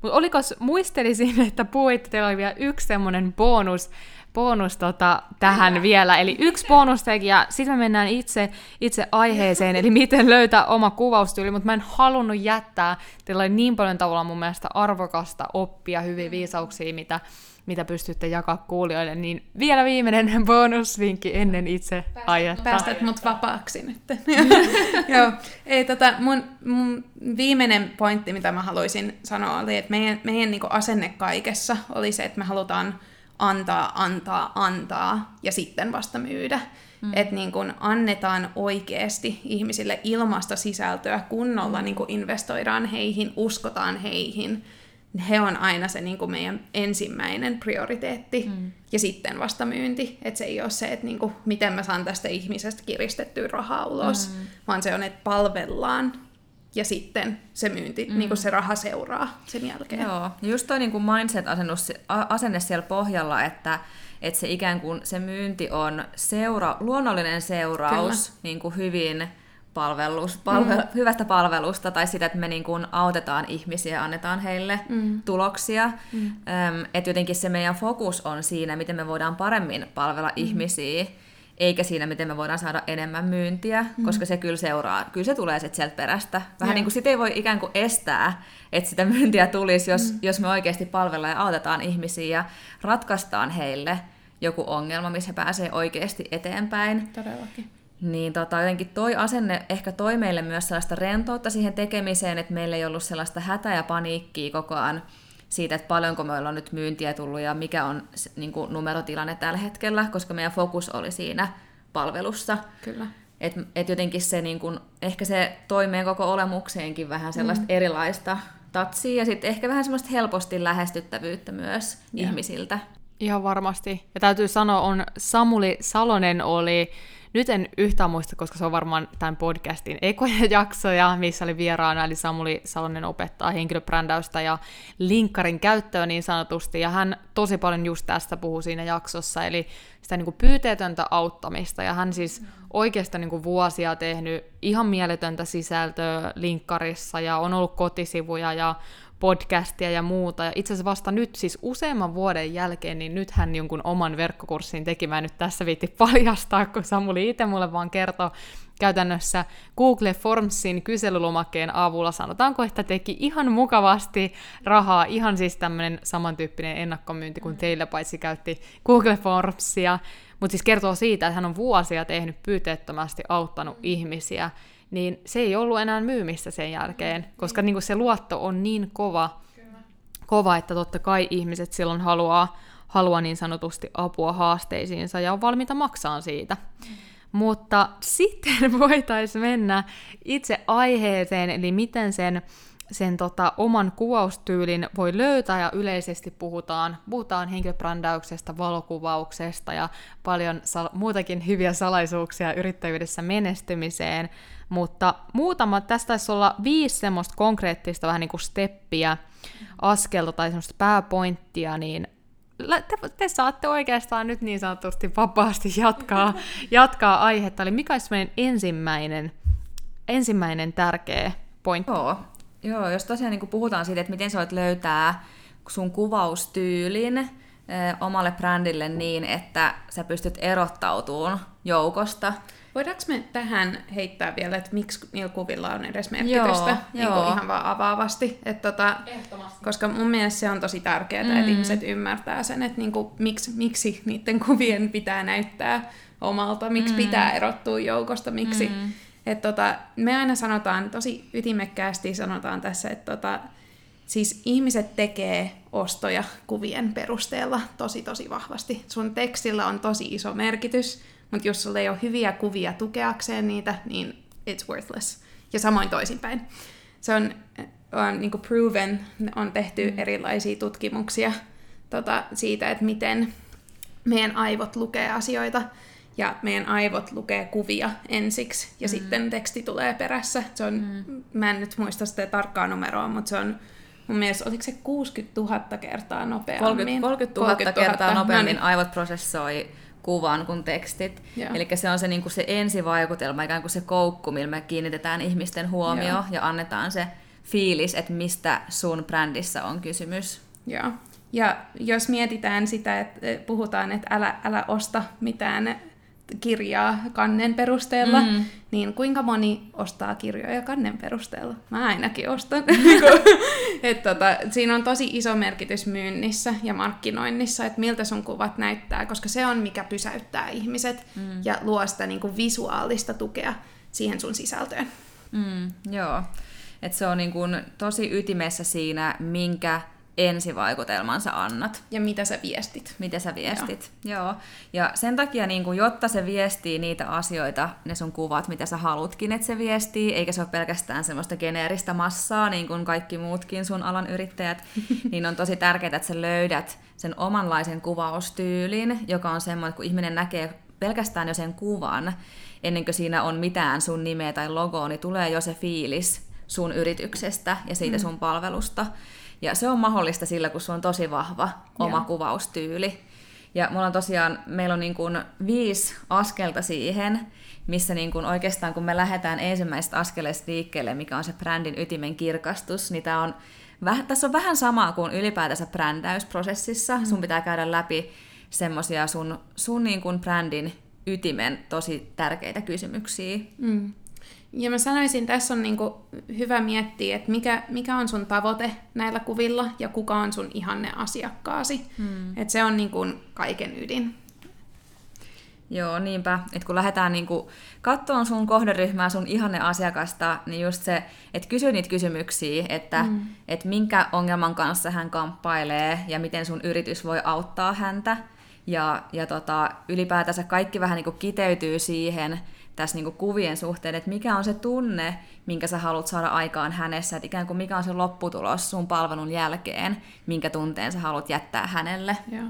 Mutta oliko, muistelisin, että puhuitte, teillä oli vielä yksi semmoinen bonus, bonus tota, tähän Kyllä. vielä. Eli yksi bonustekijä, sitten me mennään itse, itse aiheeseen, eli miten löytää oma kuvaustyyli, mutta mä en halunnut jättää, teillä oli niin paljon tavallaan mun mielestä arvokasta oppia, hyviä viisauksia, mitä, mitä pystytte jakaa kuulijoille, niin vielä viimeinen bonusvinkki ennen itse aihetta. Päästät mut vapaaksi nyt. Joo, ei, tota, mun, mun viimeinen pointti, mitä mä haluaisin sanoa, oli, että meidän, meidän niin asenne kaikessa oli se, että me halutaan antaa, antaa, antaa ja sitten vasta myydä. Mm. Että niin kun annetaan oikeasti ihmisille ilmasta sisältöä kunnolla, mm. niin kun investoidaan heihin, uskotaan heihin. He on aina se niin meidän ensimmäinen prioriteetti mm. ja sitten vasta myynti. Että se ei ole se, että niin kun, miten mä saan tästä ihmisestä kiristettyä rahaa ulos, mm. vaan se on, että palvellaan ja sitten se myynti, mm. niin kuin se raha seuraa sen jälkeen. Joo, just toi niin kuin mindset-asenne siellä pohjalla, että, että se ikään kuin se myynti on seura, luonnollinen seuraus niin kuin hyvin palvelus, palvel, mm. hyvästä palvelusta tai sitä, että me niin kuin autetaan ihmisiä ja annetaan heille mm. tuloksia. Mm. että jotenkin se meidän fokus on siinä, miten me voidaan paremmin palvella mm. ihmisiä eikä siinä, miten me voidaan saada enemmän myyntiä, mm. koska se kyllä seuraa, kyllä se tulee sitten sieltä perästä. Vähän niin kuin sitä ei voi ikään kuin estää, että sitä myyntiä tulisi, jos, mm. jos me oikeasti palvellaan ja autetaan ihmisiä ja ratkaistaan heille joku ongelma, missä he pääsee oikeasti eteenpäin. Todellakin. Niin tota, jotenkin toi asenne ehkä toi meille myös sellaista rentoutta siihen tekemiseen, että meillä ei ollut sellaista hätä ja paniikkiä koko ajan siitä, että paljonko meillä on nyt myyntiä tullut ja mikä on niin kuin numerotilanne tällä hetkellä, koska meidän fokus oli siinä palvelussa. Kyllä. Et, et jotenkin se, niin kuin, ehkä se toimeen koko olemukseenkin vähän sellaista mm. erilaista tatsia ja sitten ehkä vähän semmoista helposti lähestyttävyyttä myös ja. ihmisiltä. Ihan varmasti. Ja täytyy sanoa, on Samuli Salonen oli nyt en yhtään muista, koska se on varmaan tämän podcastin ekoja jaksoja, missä oli vieraana, eli Samuli Salonen opettaa henkilöbrändäystä ja linkkarin käyttöä niin sanotusti, ja hän tosi paljon just tästä puhuu siinä jaksossa, eli sitä niin kuin pyyteetöntä auttamista, ja hän siis oikeastaan niin kuin vuosia tehnyt ihan mieletöntä sisältöä linkkarissa, ja on ollut kotisivuja, ja podcastia ja muuta. Ja itse asiassa vasta nyt, siis useamman vuoden jälkeen, niin nyt hän jonkun oman verkkokurssin teki. Mä en nyt tässä viitti paljastaa, kun Samuli itse mulle vaan kertoo käytännössä Google Formsin kyselylomakkeen avulla. Sanotaanko, että teki ihan mukavasti rahaa, ihan siis tämmöinen samantyyppinen ennakkomyynti kuin teillä, paitsi käytti Google Formsia. Mutta siis kertoo siitä, että hän on vuosia tehnyt pyyteettömästi auttanut ihmisiä niin se ei ollut enää myymistä sen jälkeen, koska niin kuin se luotto on niin kova, kova, että totta kai ihmiset silloin haluaa, haluaa niin sanotusti apua haasteisiinsa ja on valmiita maksaa siitä. Mm. Mutta sitten voitaisiin mennä itse aiheeseen, eli miten sen sen tota, oman kuvaustyylin voi löytää ja yleisesti puhutaan, puhutaan henkilöbrändäyksestä, valokuvauksesta ja paljon sal- muutakin hyviä salaisuuksia yrittäjyydessä menestymiseen, mutta muutama, tästä taisi olla viisi semmoista konkreettista vähän niin kuin steppiä, askelta tai semmoista pääpointtia, niin te, te saatte oikeastaan nyt niin sanotusti vapaasti jatkaa, jatkaa aihetta. Eli mikä olisi meidän ensimmäinen, ensimmäinen tärkeä pointti? Joo, Joo, jos tosiaan niin puhutaan siitä, että miten sä voit löytää sun kuvaustyylin omalle brändille niin, että sä pystyt erottautumaan joukosta. Voidaanko me tähän heittää vielä, että miksi niillä kuvilla on edes merkitystä joo, niin joo. ihan vaan avaavasti? Et tota, koska mun mielestä se on tosi tärkeää, mm. että ihmiset ymmärtää sen, että niinku, miksi, miksi niiden kuvien pitää näyttää omalta, miksi mm. pitää erottua joukosta, miksi... Mm et tota, me aina sanotaan, tosi ytimekkäästi sanotaan tässä, että tota, siis ihmiset tekee ostoja kuvien perusteella tosi tosi vahvasti. Sun tekstillä on tosi iso merkitys, mutta jos sulla ei ole hyviä kuvia tukeakseen niitä, niin it's worthless. Ja samoin toisinpäin. Se on, on niin proven, on tehty mm. erilaisia tutkimuksia tota, siitä, että miten meidän aivot lukee asioita ja meidän aivot lukee kuvia ensiksi ja mm. sitten teksti tulee perässä. Se on, mm. Mä en nyt muista sitä tarkkaa numeroa, mutta se on mun mielestä, oliko se 60 000 kertaa nopeammin? 30, 30 000, 30 000 kertaa nopeammin no niin. aivot prosessoi kuvan kuin tekstit. Eli se on se, niin kuin se ensivaikutelma, ikään kuin se koukku, millä me kiinnitetään ihmisten huomio Joo. ja annetaan se fiilis, että mistä sun brändissä on kysymys. Joo. Ja jos mietitään sitä, että puhutaan, että älä, älä osta mitään kirjaa kannen perusteella, mm. niin kuinka moni ostaa kirjoja kannen perusteella? Mä ainakin ostan. Et tota, siinä on tosi iso merkitys myynnissä ja markkinoinnissa, että miltä sun kuvat näyttää, koska se on mikä pysäyttää ihmiset mm. ja luo sitä niin kuin visuaalista tukea siihen sun sisältöön. Mm, joo, että se on niin kuin tosi ytimessä siinä, minkä ensivaikutelman sä annat. Ja mitä sä viestit. Mitä sä viestit, joo. joo. Ja sen takia, niin kun, jotta se viestii niitä asioita, ne sun kuvat, mitä sä halutkin, että se viestii, eikä se ole pelkästään semmoista geneeristä massaa, niin kuin kaikki muutkin sun alan yrittäjät, niin on tosi tärkeää, että sä löydät sen omanlaisen kuvaustyylin, joka on semmoinen, että kun ihminen näkee pelkästään jo sen kuvan, ennen kuin siinä on mitään sun nimeä tai logoa, niin tulee jo se fiilis sun yrityksestä ja siitä mm. sun palvelusta. Ja se on mahdollista sillä, kun sulla on tosi vahva oma Joo. kuvaustyyli. Ja mulla on tosiaan, meillä on niin kuin viisi askelta siihen, missä niin kuin oikeastaan kun me lähdetään ensimmäisestä askeleesta liikkeelle, mikä on se brändin ytimen kirkastus, niin tää on, tässä on vähän samaa kuin ylipäätänsä brändäysprosessissa. Mm. Sun pitää käydä läpi semmosia sun, sun niin kuin brändin ytimen tosi tärkeitä kysymyksiä. Mm. Ja mä sanoisin, tässä on niinku hyvä miettiä, että mikä, mikä on sun tavoite näillä kuvilla ja kuka on sun ihanne asiakkaasi. Hmm. Että se on niinku kaiken ydin. Joo, niinpä. Että kun lähdetään niinku katsomaan sun kohderyhmää, sun ihanne asiakasta, niin just se, että kysy niitä kysymyksiä, että mm. et minkä ongelman kanssa hän kamppailee ja miten sun yritys voi auttaa häntä. Ja, ja tota, ylipäätänsä kaikki vähän niinku kiteytyy siihen, tässä niin kuvien suhteen, että mikä on se tunne, minkä sä haluat saada aikaan hänessä, että ikään kuin mikä on se lopputulos sun palvelun jälkeen, minkä tunteen sä haluat jättää hänelle. Joo.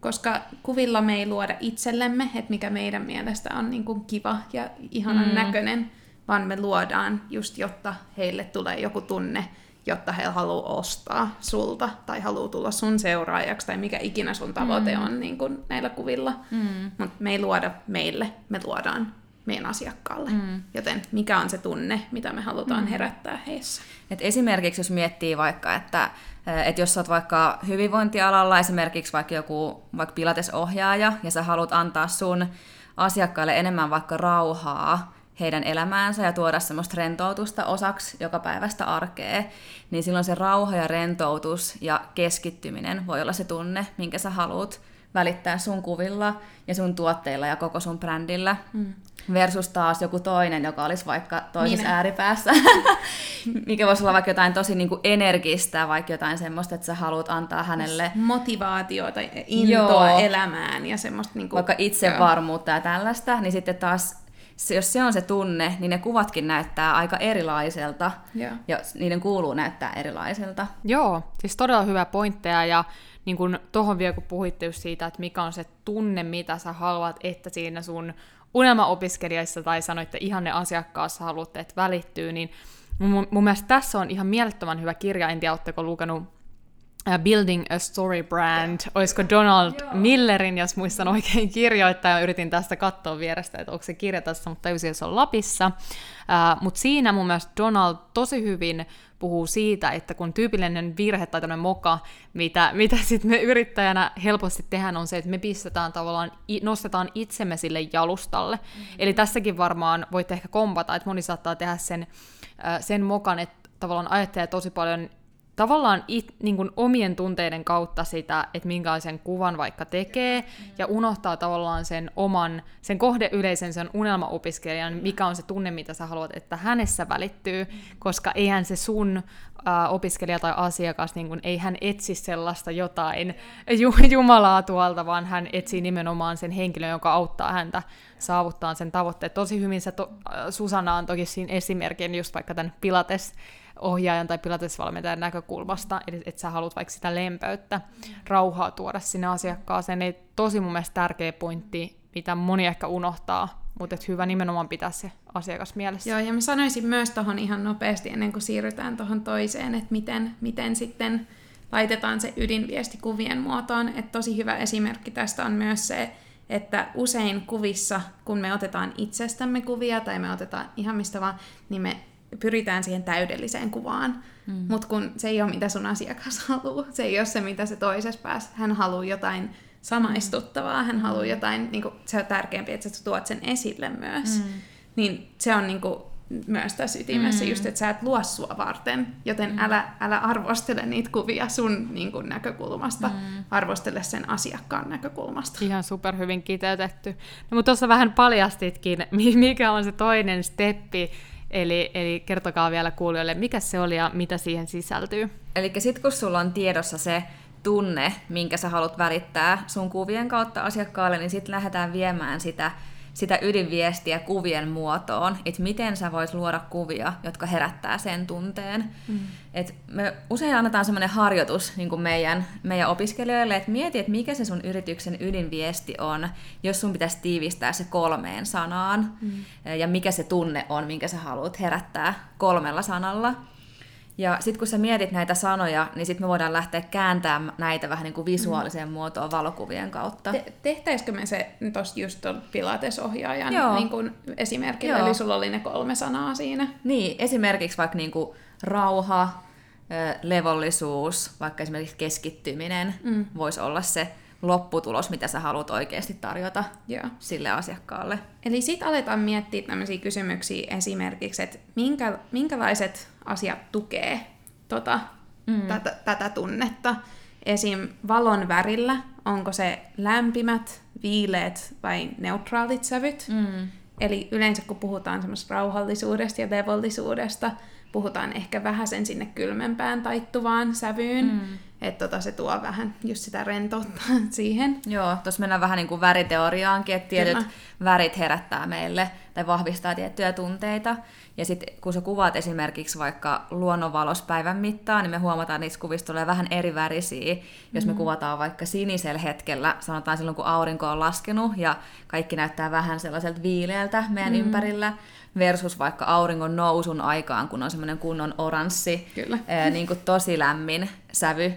Koska kuvilla me ei luoda itsellemme, että mikä meidän mielestä on niin kuin kiva ja ihanan mm. näköinen, vaan me luodaan just, jotta heille tulee joku tunne, jotta he haluaa ostaa sulta tai haluaa tulla sun seuraajaksi tai mikä ikinä sun tavoite mm. on niin kuin näillä kuvilla. Mm. Mutta me ei luoda meille, me luodaan meidän asiakkaalle. Mm. Joten mikä on se tunne, mitä me halutaan mm. herättää heissä. Et esimerkiksi jos miettii vaikka, että et jos olet vaikka hyvinvointialalla, esimerkiksi vaikka joku vaikka pilatesohjaaja, ja sä haluat antaa sun asiakkaille enemmän vaikka rauhaa heidän elämäänsä ja tuoda semmoista rentoutusta osaksi joka päivästä arkea, niin silloin se rauha ja rentoutus ja keskittyminen voi olla se tunne, minkä sä haluat välittää sun kuvilla ja sun tuotteilla ja koko sun brändillä. Mm. Versus taas joku toinen, joka olisi vaikka toisessa Minä. ääripäässä, mikä voisi olla vaikka jotain tosi niin kuin energistä, vaikka jotain semmoista, että sä haluat antaa hänelle... Motivaatiota, intoa Joo. elämään ja semmoista... Niin kuin, vaikka itsevarmuutta ja tällaista, niin sitten taas jos se on se tunne, niin ne kuvatkin näyttää aika erilaiselta, yeah. ja niiden kuuluu näyttää erilaiselta. Joo, siis todella hyvä pointteja, ja niin kun tuohon vielä kun puhuitte just siitä, että mikä on se tunne, mitä sä haluat, että siinä sun unelmaopiskelijassa tai sanoitte ihan ne asiakkaassa haluatte, että välittyy, niin mun, mun mielestä tässä on ihan mielettömän hyvä kirja, en tiedä, oletteko lukenut Building a Story Brand, yeah. olisiko Donald yeah. Millerin, jos muistan oikein kirjoittaa, yritin tästä katsoa vierestä, että onko se kirja tässä, mutta tajusin, että se on Lapissa. Uh, mutta siinä mun mielestä Donald tosi hyvin puhuu siitä, että kun tyypillinen virhe tai tämmöinen moka, mitä, mitä sitten me yrittäjänä helposti tehdään, on se, että me pistetään tavallaan, nostetaan itsemme sille jalustalle. Mm-hmm. Eli tässäkin varmaan voitte ehkä kompata, että moni saattaa tehdä sen, sen mokan, että tavallaan ajattelee tosi paljon tavallaan it, niin kuin omien tunteiden kautta sitä, että minkälaisen kuvan vaikka tekee, ja unohtaa tavallaan sen oman, sen kohdeyleisen, sen unelmaopiskelijan, mikä on se tunne, mitä sä haluat, että hänessä välittyy, koska eihän se sun ää, opiskelija tai asiakas, niin kuin, ei hän etsi sellaista jotain Jumalaa tuolta, vaan hän etsii nimenomaan sen henkilön, joka auttaa häntä saavuttaa sen tavoitteet. Tosi hyvin se to, Susanna on toki siinä esimerkin just vaikka tämän Pilates ohjaajan tai pilatesvalmentajan näkökulmasta, eli että sä haluat vaikka sitä lempeyttä, rauhaa tuoda sinne asiakkaaseen, niin tosi mun mielestä tärkeä pointti, mitä moni ehkä unohtaa, mutta että hyvä nimenomaan pitää se asiakas mielessä. Joo, ja mä sanoisin myös tuohon ihan nopeasti, ennen kuin siirrytään tuohon toiseen, että miten, miten sitten laitetaan se ydinviesti kuvien muotoon. Että tosi hyvä esimerkki tästä on myös se, että usein kuvissa, kun me otetaan itsestämme kuvia tai me otetaan ihan mistä vaan, niin me pyritään siihen täydelliseen kuvaan. Mm. Mutta kun se ei ole mitä sun asiakas haluaa, se ei ole se mitä se toisessa päässä. Hän haluaa jotain samaistuttavaa, hän haluaa mm. jotain, niin kuin, se on tärkeämpi, että sä tuot sen esille myös. Mm. Niin se on niin kuin, myös tässä ytimessä mm. just, että sä et luo sua varten, joten mm. älä, älä arvostele niitä kuvia sun niin kuin, näkökulmasta, mm. arvostele sen asiakkaan näkökulmasta. Ihan superhyvin kiteytetty. No, mutta tuossa vähän paljastitkin, mikä on se toinen steppi, Eli, eli kertokaa vielä kuulijoille, mikä se oli ja mitä siihen sisältyy. Eli sitten kun sulla on tiedossa se tunne, minkä sä haluat välittää sun kuvien kautta asiakkaalle, niin sitten lähdetään viemään sitä sitä ydinviestiä kuvien muotoon, että miten sä voit luoda kuvia, jotka herättää sen tunteen. Mm. Et me usein annetaan semmoinen harjoitus niin kuin meidän, meidän opiskelijoille, että mieti, että mikä se sun yrityksen ydinviesti on, jos sun pitäisi tiivistää se kolmeen sanaan, mm. ja mikä se tunne on, minkä sä haluat herättää kolmella sanalla. Ja sitten kun sä mietit näitä sanoja, niin sitten me voidaan lähteä kääntämään näitä vähän niin kuin visuaaliseen mm. muotoon valokuvien kautta. Te- tehtäisikö me se tuossa just tuon Pilates-ohjaajan Joo. niin kuin esimerkillä, Joo. eli sulla oli ne kolme sanaa siinä? Niin, esimerkiksi vaikka niin kuin rauha, levollisuus, vaikka esimerkiksi keskittyminen mm. voisi olla se lopputulos, mitä sä haluat oikeasti tarjota Joo. sille asiakkaalle. Eli sitten aletaan miettiä tämmöisiä kysymyksiä esimerkiksi, että minkä, minkälaiset asiat tukee tota, mm. tätä, tätä tunnetta. Esim. valon värillä, onko se lämpimät, viileät vai neutraalit sävyt. Mm. Eli yleensä kun puhutaan semmoista rauhallisuudesta ja levollisuudesta, puhutaan ehkä vähän sen sinne kylmempään taittuvaan sävyyn. Mm. Että tota, se tuo vähän just sitä rentoutta siihen. Joo, tuossa mennään vähän niin kuin väriteoriaankin, että tietyt Kyllä. värit herättää meille tai vahvistaa tiettyjä tunteita. Ja sitten kun sä kuvaat esimerkiksi vaikka luonnonvalospäivän mittaan, niin me huomataan, että niissä kuvista tulee vähän eri värisiä. Jos me mm. kuvataan vaikka sinisellä hetkellä, sanotaan silloin kun aurinko on laskenut ja kaikki näyttää vähän sellaiselta viileältä meidän mm. ympärillä, versus vaikka auringon nousun aikaan, kun on semmoinen kunnon oranssi, Kyllä. Ää, niin kuin tosi lämmin sävy,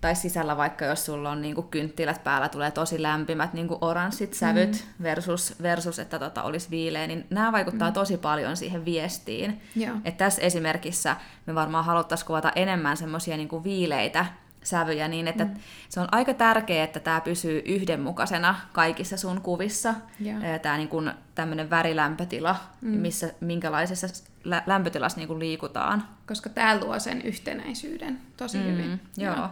tai sisällä vaikka jos sulla on niinku kynttilät päällä, tulee tosi lämpimät niinku oranssit sävyt mm. versus, versus, että tota olisi viileä, niin nämä vaikuttaa mm. tosi paljon siihen viestiin. Että tässä esimerkissä me varmaan haluttaisiin kuvata enemmän semmoisia niinku viileitä sävyjä niin, että mm. se on aika tärkeää, että tämä pysyy yhdenmukaisena kaikissa sun kuvissa. Yeah. Tämä niin kuin tämmöinen värilämpötila, mm. missä, minkälaisessa lä- lämpötilassa niin kuin liikutaan. Koska tämä luo sen yhtenäisyyden tosi mm. hyvin. Joo. Joo.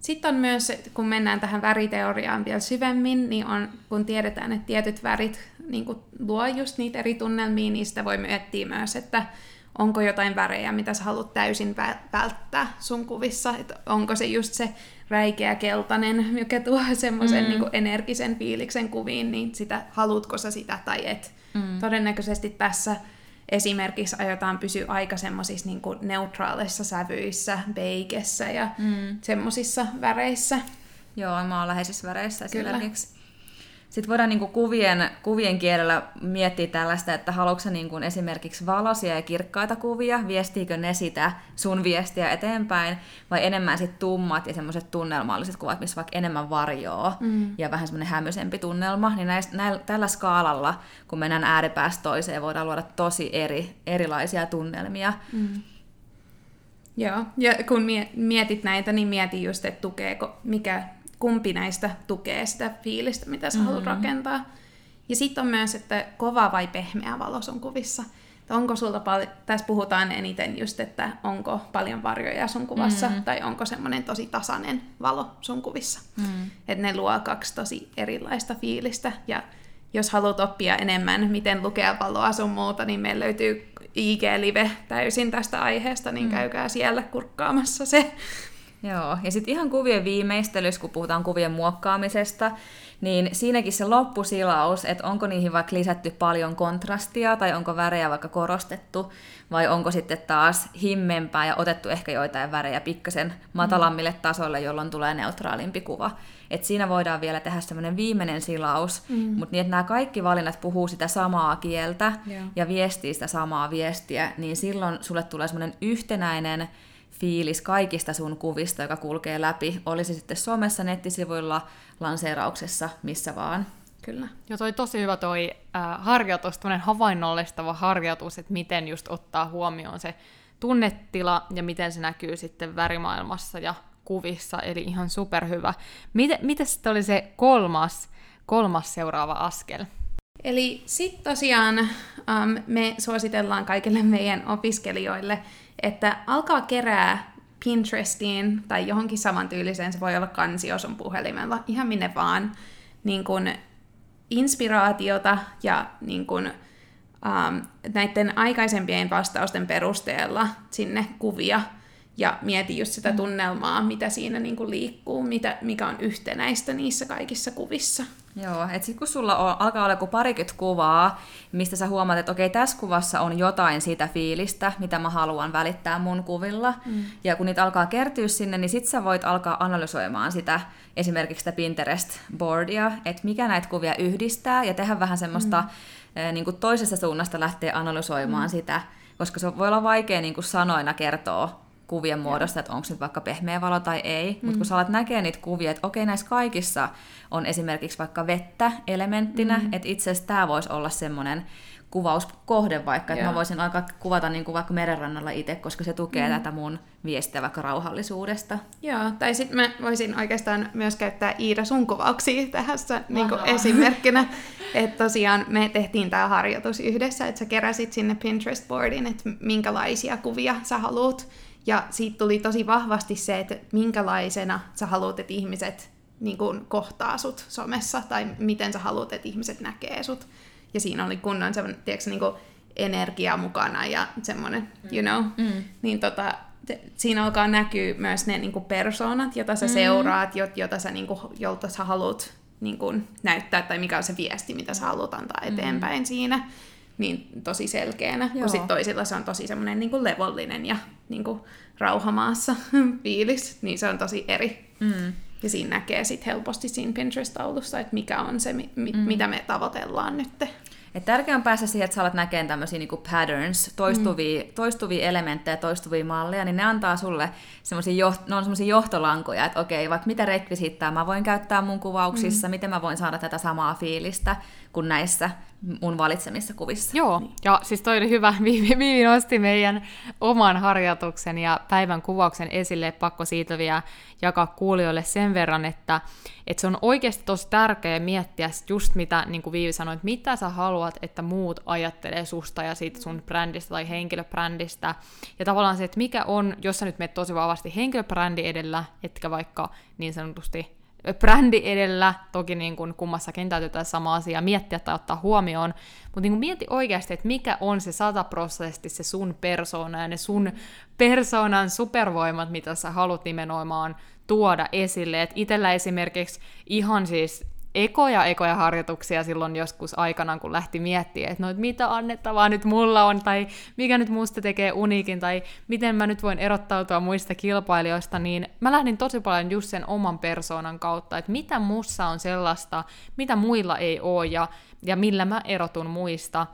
Sitten on myös, kun mennään tähän väriteoriaan vielä syvemmin, niin on, kun tiedetään, että tietyt värit niin kuin luo just niitä eri tunnelmia, niin sitä voi miettiä myös, että onko jotain värejä, mitä sä haluat täysin välttää sun kuvissa, että onko se just se räikeä keltainen, joka tuo semmoisen mm. niin energisen fiiliksen kuviin, niin sitä, haluatko sä sitä tai et. Mm. Todennäköisesti tässä esimerkiksi aiotaan pysyä aika semmoisissa niin neutraaleissa sävyissä, beikessä ja mm. semmoisissa väreissä. Joo, maanläheisissä väreissä Kyllä. esimerkiksi. Sitten voidaan niin kuin kuvien, kuvien kielellä miettiä tällaista, että haluatko niin kuin esimerkiksi valoisia ja kirkkaita kuvia, viestiikö ne sitä sun viestiä eteenpäin, vai enemmän sit tummat ja semmoiset tunnelmalliset kuvat, missä vaikka enemmän varjoa mm. ja vähän semmoinen hämysempi tunnelma, niin näistä, näillä, tällä skaalalla, kun mennään ääripäästä toiseen, voidaan luoda tosi eri, erilaisia tunnelmia. Mm. Joo, ja kun mietit näitä, niin mieti just, että tukeeko, mikä kumpi näistä tukee sitä fiilistä, mitä sä mm-hmm. haluat rakentaa. Ja sitten on myös, että kova vai pehmeä valo sun kuvissa. Että onko sulta pal- tässä puhutaan eniten just, että onko paljon varjoja sun kuvassa, mm-hmm. tai onko semmoinen tosi tasainen valo sun kuvissa. Mm-hmm. Että ne luo kaksi tosi erilaista fiilistä. Ja jos haluat oppia enemmän, miten lukea valoa sun muuta, niin meillä löytyy IG-live täysin tästä aiheesta, niin mm. käykää siellä kurkkaamassa se. Joo, ja sitten ihan kuvien viimeistelyssä, kun puhutaan kuvien muokkaamisesta, niin siinäkin se loppusilaus, että onko niihin vaikka lisätty paljon kontrastia tai onko värejä vaikka korostettu, vai onko sitten taas himmempää ja otettu ehkä joitain värejä pikkasen matalammille tasoille, jolloin tulee neutraalimpi kuva. Et siinä voidaan vielä tehdä semmoinen viimeinen silaus, mm. mutta niin, että nämä kaikki valinnat puhuu sitä samaa kieltä yeah. ja viestii sitä samaa viestiä, niin silloin sulle tulee semmoinen yhtenäinen fiilis kaikista sun kuvista, joka kulkee läpi, olisi sitten somessa, nettisivuilla, lanseerauksessa, missä vaan. Kyllä. Ja toi tosi hyvä toi äh, harjoitus, tämmöinen havainnollistava harjoitus, että miten just ottaa huomioon se tunnetila ja miten se näkyy sitten värimaailmassa ja kuvissa, eli ihan superhyvä. Miten, miten sitten oli se kolmas, kolmas seuraava askel? Eli sitten tosiaan um, me suositellaan kaikille meidän opiskelijoille että alkaa kerää Pinterestiin tai johonkin samantyyliseen, se voi olla kansio sun puhelimella, ihan minne vaan, niin kun inspiraatiota ja niin kun, um, näiden aikaisempien vastausten perusteella sinne kuvia ja mieti just sitä mm. tunnelmaa, mitä siinä niin kuin liikkuu, mitä, mikä on yhtenäistä niissä kaikissa kuvissa. Joo, että sitten kun sulla on, alkaa olla joku parikymmentä kuvaa, mistä sä huomaat, että okei, tässä kuvassa on jotain siitä fiilistä, mitä mä haluan välittää mun kuvilla, mm. ja kun niitä alkaa kertyä sinne, niin sitten sä voit alkaa analysoimaan sitä, esimerkiksi sitä Pinterest-boardia, että mikä näitä kuvia yhdistää, ja tehdä vähän semmoista mm. niin kuin toisesta suunnasta lähteä analysoimaan mm. sitä, koska se voi olla vaikea niin kuin sanoina kertoa kuvien muodosta, että onko nyt vaikka pehmeä valo tai ei, mm. mutta kun sä alat näkemään niitä kuvia, että okei, näissä kaikissa on esimerkiksi vaikka vettä elementtinä, mm. että itse asiassa tämä voisi olla semmoinen kuvauskohde vaikka, että mä voisin alkaa kuvata niin kuin vaikka merenrannalla itse, koska se tukee mm. tätä mun viestiä vaikka rauhallisuudesta. Joo, tai sitten mä voisin oikeastaan myös käyttää Iida sun kuvauksia tässä niin kuin esimerkkinä. Että tosiaan me tehtiin tämä harjoitus yhdessä, että sä keräsit sinne Pinterest-boardin, että minkälaisia kuvia sä haluat ja siitä tuli tosi vahvasti se, että minkälaisena sä haluat, että ihmiset niin kuin, kohtaa sut somessa, tai miten sä haluat, että ihmiset näkee sut. Ja siinä oli kunnon se, tiedätkö, niin kuin, energia mukana ja semmoinen, you know. Mm. Niin tota, te, siinä alkaa näkyä myös ne niin kuin persoonat, joita sä mm. seuraat, jota sä, niin kuin, jolta sä haluat niin kuin, näyttää, tai mikä on se viesti, mitä sä haluat antaa mm. eteenpäin mm. siinä niin tosi selkeänä, Joo. kun sit toisilla se on tosi semmoinen niin kuin levollinen ja niin kuin rauhamaassa fiilis, niin se on tosi eri. Mm. Ja siinä näkee sitten helposti siinä Pinterest-taulussa, että mikä on se, mi- mm. mitä me tavoitellaan nyt. Et tärkeää on päästä siihen, että sä alat näkemään tämmöisiä niinku patterns, toistuvia, mm. toistuvia elementtejä, toistuvia malleja, niin ne antaa sulle semmoisia joht- ne on semmoisia johtolankoja, että okei, vaikka mitä rekvisiittaa mä voin käyttää mun kuvauksissa, mm. miten mä voin saada tätä samaa fiilistä kuin näissä mun valitsemissa kuvissa. Joo, niin. ja siis toi oli hyvä. Viivi, Viivi nosti meidän oman harjoituksen ja päivän kuvauksen esille. Pakko siitä vielä jakaa kuulijoille sen verran, että, että se on oikeasti tosi tärkeää miettiä just mitä, niin kuin Viivi sanoi, että mitä sä haluat, että muut ajattelee susta ja siitä sun brändistä tai henkilöbrändistä. Ja tavallaan se, että mikä on, jos sä nyt menet tosi vahvasti henkilöbrändi edellä, etkä vaikka niin sanotusti brändi edellä, toki niin kuin kummassakin täytyy tätä sama asia miettiä tai ottaa huomioon, mutta niin kuin mieti oikeasti, että mikä on se sataprosenttisesti se sun persona ja ne sun persoonan supervoimat, mitä sä haluat nimenomaan tuoda esille. Et itellä esimerkiksi ihan siis ekoja ekoja harjoituksia silloin joskus aikanaan, kun lähti miettimään, että no, että mitä annettavaa nyt mulla on, tai mikä nyt musta tekee uniikin, tai miten mä nyt voin erottautua muista kilpailijoista, niin mä lähdin tosi paljon just sen oman persoonan kautta, että mitä mussa on sellaista, mitä muilla ei ole, ja, ja millä mä erotun muista,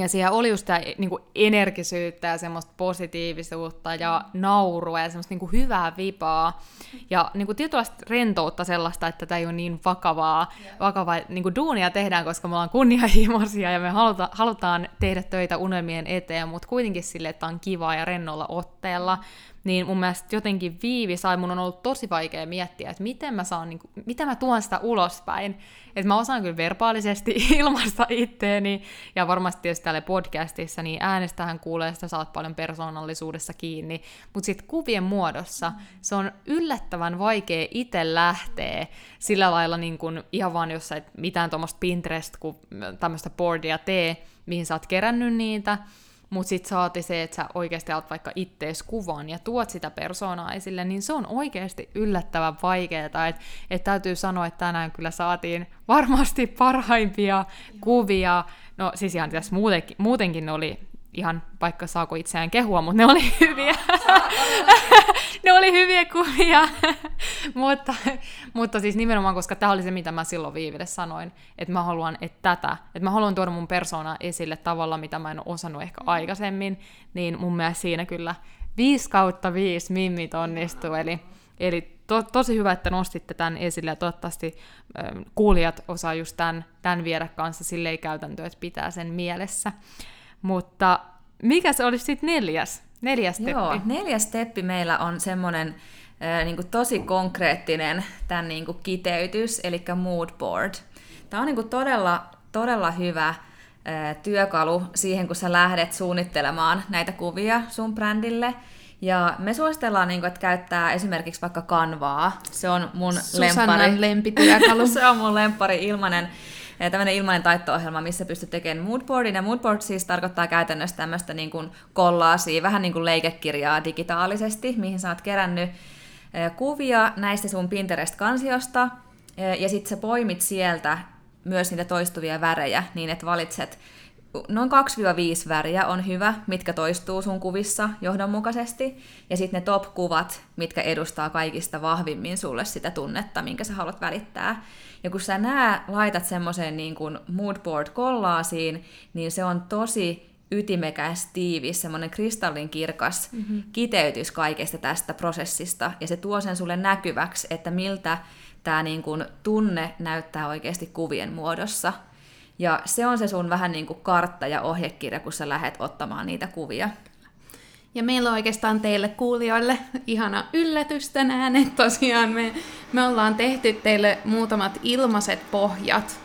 ja siellä oli just tämä niin kuin energisyyttä ja semmoista positiivisuutta ja naurua ja semmoista niin kuin hyvää vipaa. Ja niin kuin tietynlaista rentoutta sellaista, että tämä ei ole niin vakavaa, yeah. vakavaa niin kuin duunia tehdään, koska me ollaan kunnianhimoisia ja me haluta, halutaan tehdä töitä unelmien eteen, mutta kuitenkin sille, että on kivaa ja rennolla otteella niin mun mielestä jotenkin Viivi sai, mun on ollut tosi vaikea miettiä, että miten mä saan, niin kuin, miten mä tuon sitä ulospäin. Että mä osaan kyllä verbaalisesti ilmaista itteeni, ja varmasti tietysti täällä podcastissa, niin äänestähän kuulee, että saat paljon persoonallisuudessa kiinni, mutta sitten kuvien muodossa se on yllättävän vaikea itse lähteä sillä lailla niin kuin, ihan vaan, jos sä et mitään tuommoista Pinterest kuin tämmöistä boardia tee, mihin sä oot kerännyt niitä, mutta sitten saati se, että sä oikeasti olet vaikka ittees kuvan ja tuot sitä persoonaa esille, niin se on oikeasti yllättävän vaikeaa. Että et täytyy sanoa, että tänään kyllä saatiin varmasti parhaimpia kuvia. No siis ihan tässä muutenkin, muutenkin oli ihan vaikka saako itseään kehua, mutta ne oli hyviä. ne oli hyviä kuvia. mutta, mutta siis nimenomaan, koska tämä oli se, mitä mä silloin Viiville sanoin, että mä haluan, että tätä, että mä haluan tuoda mun persona esille tavalla, mitä mä en ole osannut ehkä aikaisemmin, niin mun mielestä siinä kyllä 5 kautta 5 mimmit onnistuu, eli, eli to, tosi hyvä, että nostitte tämän esille, ja toivottavasti äh, kuulijat osaa just tämän, tämän viedä kanssa silleen käytäntöön, että pitää sen mielessä. Mutta mikä se olisi sitten neljäs? Neljäs steppi. Joo, neljäs steppi meillä on semmoinen äh, niin kuin tosi konkreettinen tämän niin kuin kiteytys, eli mood board. Tämä on niin kuin todella, todella hyvä äh, työkalu siihen, kun sä lähdet suunnittelemaan näitä kuvia sun brändille. Ja me suositellaan, niin kuin, että käyttää esimerkiksi vaikka kanvaa. Se on mun Susannan lempityökalu. se on mun lempari ilmanen tämmöinen ilmainen taitto-ohjelma, missä pystyt tekemään moodboardin. Ja moodboard siis tarkoittaa käytännössä tämmöistä niin kuin kollaasia, vähän niin kuin leikekirjaa digitaalisesti, mihin sä oot kerännyt kuvia näistä sun Pinterest-kansiosta, ja sitten sä poimit sieltä myös niitä toistuvia värejä, niin että valitset noin 2-5 väriä on hyvä, mitkä toistuu sun kuvissa johdonmukaisesti, ja sitten ne top-kuvat, mitkä edustaa kaikista vahvimmin sulle sitä tunnetta, minkä sä haluat välittää. Ja kun sä nää laitat semmoiseen niin kuin moodboard kollaasiin, niin se on tosi ytimekäs, tiivis, semmoinen kristallin kirkas mm-hmm. kiteytys kaikesta tästä prosessista, ja se tuo sen sulle näkyväksi, että miltä tämä niin kuin tunne näyttää oikeasti kuvien muodossa. Ja se on se sun vähän niin kuin kartta ja ohjekirja, kun sä lähdet ottamaan niitä kuvia. Ja meillä on oikeastaan teille kuulijoille ihana yllätys tänään, että tosiaan me, me ollaan tehty teille muutamat ilmaiset pohjat,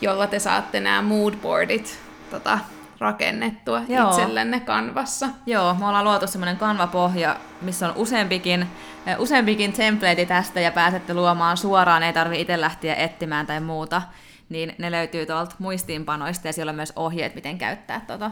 jolla te saatte nämä moodboardit tota, rakennettua Joo. itsellenne kanvassa. Joo, me ollaan luotu semmoinen kanvapohja, missä on useampikin, eh, useampikin template tästä ja pääsette luomaan suoraan, ei tarvi itse lähteä etsimään tai muuta. Niin ne löytyy tuolta muistiinpanoista ja siellä on myös ohjeet, miten käyttää tota.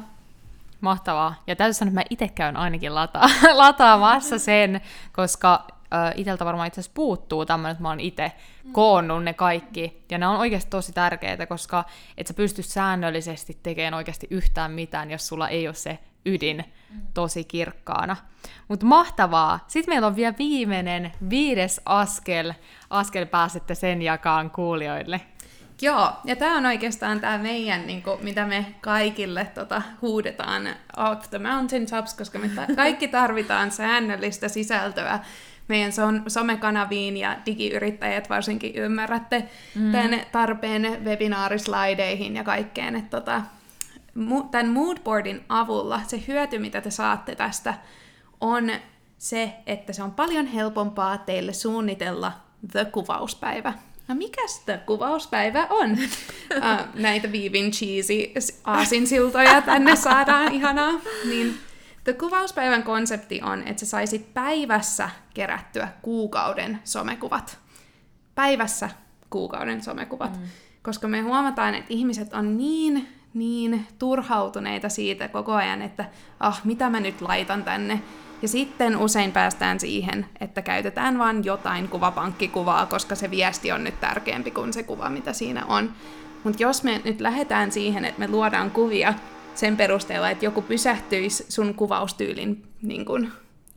Mahtavaa. Ja täytyy sanoa, että mä itse käyn ainakin lata- lataamassa sen, koska äh, iteltä varmaan itse asiassa puuttuu tämmöinen, että mä oon itse koonnut ne kaikki. Ja ne on oikeasti tosi tärkeitä, koska et sä pysty säännöllisesti tekemään oikeasti yhtään mitään, jos sulla ei ole se ydin tosi kirkkaana. Mutta mahtavaa. Sitten meillä on vielä viimeinen, viides askel. Askel pääsette sen jakaan kuulijoille. Joo, ja tämä on oikeastaan tämä meidän, niin kuin, mitä me kaikille tota, huudetaan out the mountaintops, koska me ta- kaikki tarvitaan säännöllistä sisältöä meidän so- somekanaviin ja digiyrittäjät varsinkin ymmärrätte mm. tämän tarpeen webinaarislaideihin ja kaikkeen. Että tota, tämän moodboardin avulla se hyöty, mitä te saatte tästä, on se, että se on paljon helpompaa teille suunnitella The-kuvauspäivä. No mikä sitä kuvauspäivä on? uh, näitä viivin cheesy aasinsiltoja tänne saadaan, ihanaa. Niin The kuvauspäivän konsepti on, että sä saisit päivässä kerättyä kuukauden somekuvat. Päivässä kuukauden somekuvat. Mm. Koska me huomataan, että ihmiset on niin, niin turhautuneita siitä koko ajan, että ah, mitä mä nyt laitan tänne. Ja sitten usein päästään siihen, että käytetään vain jotain kuvapankkikuvaa, koska se viesti on nyt tärkeämpi kuin se kuva, mitä siinä on. Mutta jos me nyt lähdetään siihen, että me luodaan kuvia sen perusteella, että joku pysähtyisi sun kuvaustyylin niin kun,